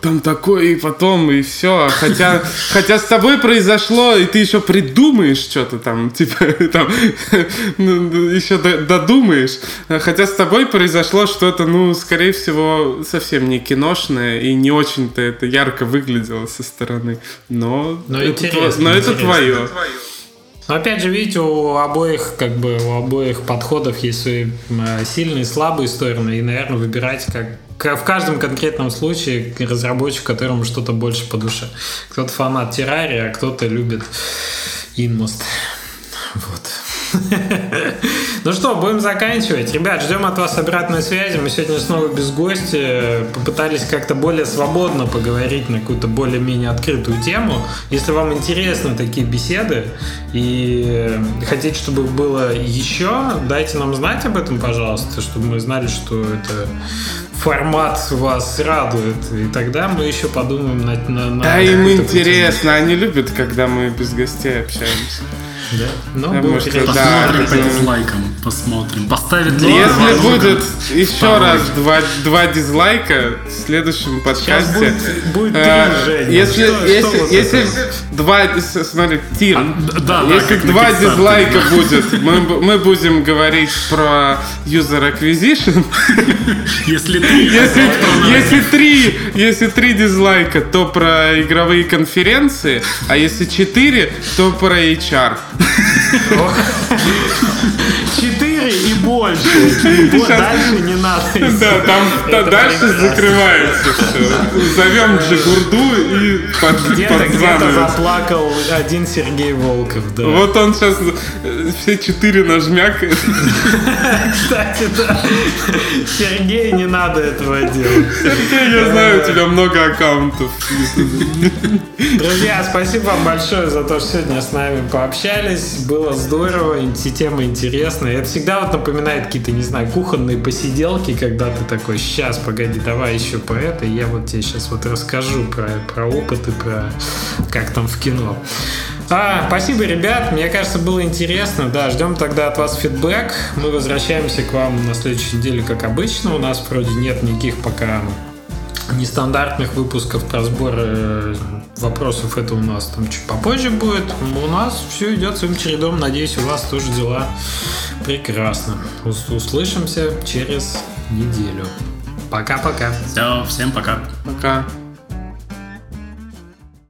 там такое, и потом, и все. Хотя, хотя с тобой произошло, и ты еще придумаешь что-то там, типа, <laughs> там, ну, еще додумаешь. Хотя с тобой произошло что-то, ну, скорее всего, совсем не киношное, и не очень-то это ярко выглядело со стороны. Но, но, это, но это твое. Но опять же, видите, у обоих, как бы, у обоих подходов есть свои сильные и слабые стороны, и, наверное, выбирать, как в каждом конкретном случае разработчик, которому что-то больше по душе. Кто-то фанат террария, а кто-то любит Инмост. Вот. <laughs> Ну что, будем заканчивать. Ребят, ждем от вас обратной связи. Мы сегодня снова без гостя. Попытались как-то более свободно поговорить на какую-то более-менее открытую тему. Если вам интересны такие беседы и хотите, чтобы было еще, дайте нам знать об этом, пожалуйста, чтобы мы знали, что это формат вас радует, и тогда мы еще подумаем на... на, на да, им интересно, они любят, когда мы без гостей общаемся. Да? Ну, Потому что, посмотрим да, по дизлайкам, посмотрим. Поставит ли Если будет еще раз два, два дизлайка в следующем подкасте. будет, будет три, э, Женя. Если, что, если, что если два, смотри, тир. А, да, если да, два дизлайка будет, мы, мы будем говорить про user acquisition. Если три. Если, если три, если три дизлайка, то про игровые конференции, а если четыре, то про HR. Четыре и больше. Дальше не надо. Да, там дальше закрывается все. Зовем Джигурду и под Где-то где заплакал один Сергей Волков, да. Вот он сейчас э, все четыре нажмякает. Кстати, да. Сергей, не надо этого делать. Сергей, я знаю, у тебя много аккаунтов. Друзья, спасибо вам большое за то, что сегодня с нами пообщались. Было здорово, эти темы интересные. Это всегда вот напоминает какие-то, не знаю, кухонные посиделки, когда ты такой, сейчас, погоди, давай еще про это, я вот тебе сейчас вот расскажу про, про опыты, про как там в кино. А, спасибо, ребят. Мне кажется, было интересно. Да, ждем тогда от вас фидбэк. Мы возвращаемся к вам на следующей неделе, как обычно. У нас вроде нет никаких пока нестандартных выпусков про сбор э, вопросов. Это у нас там чуть попозже будет. У нас все идет своим чередом. Надеюсь, у вас тоже дела прекрасно. Услышимся через неделю. Пока-пока. Все, всем пока. Пока.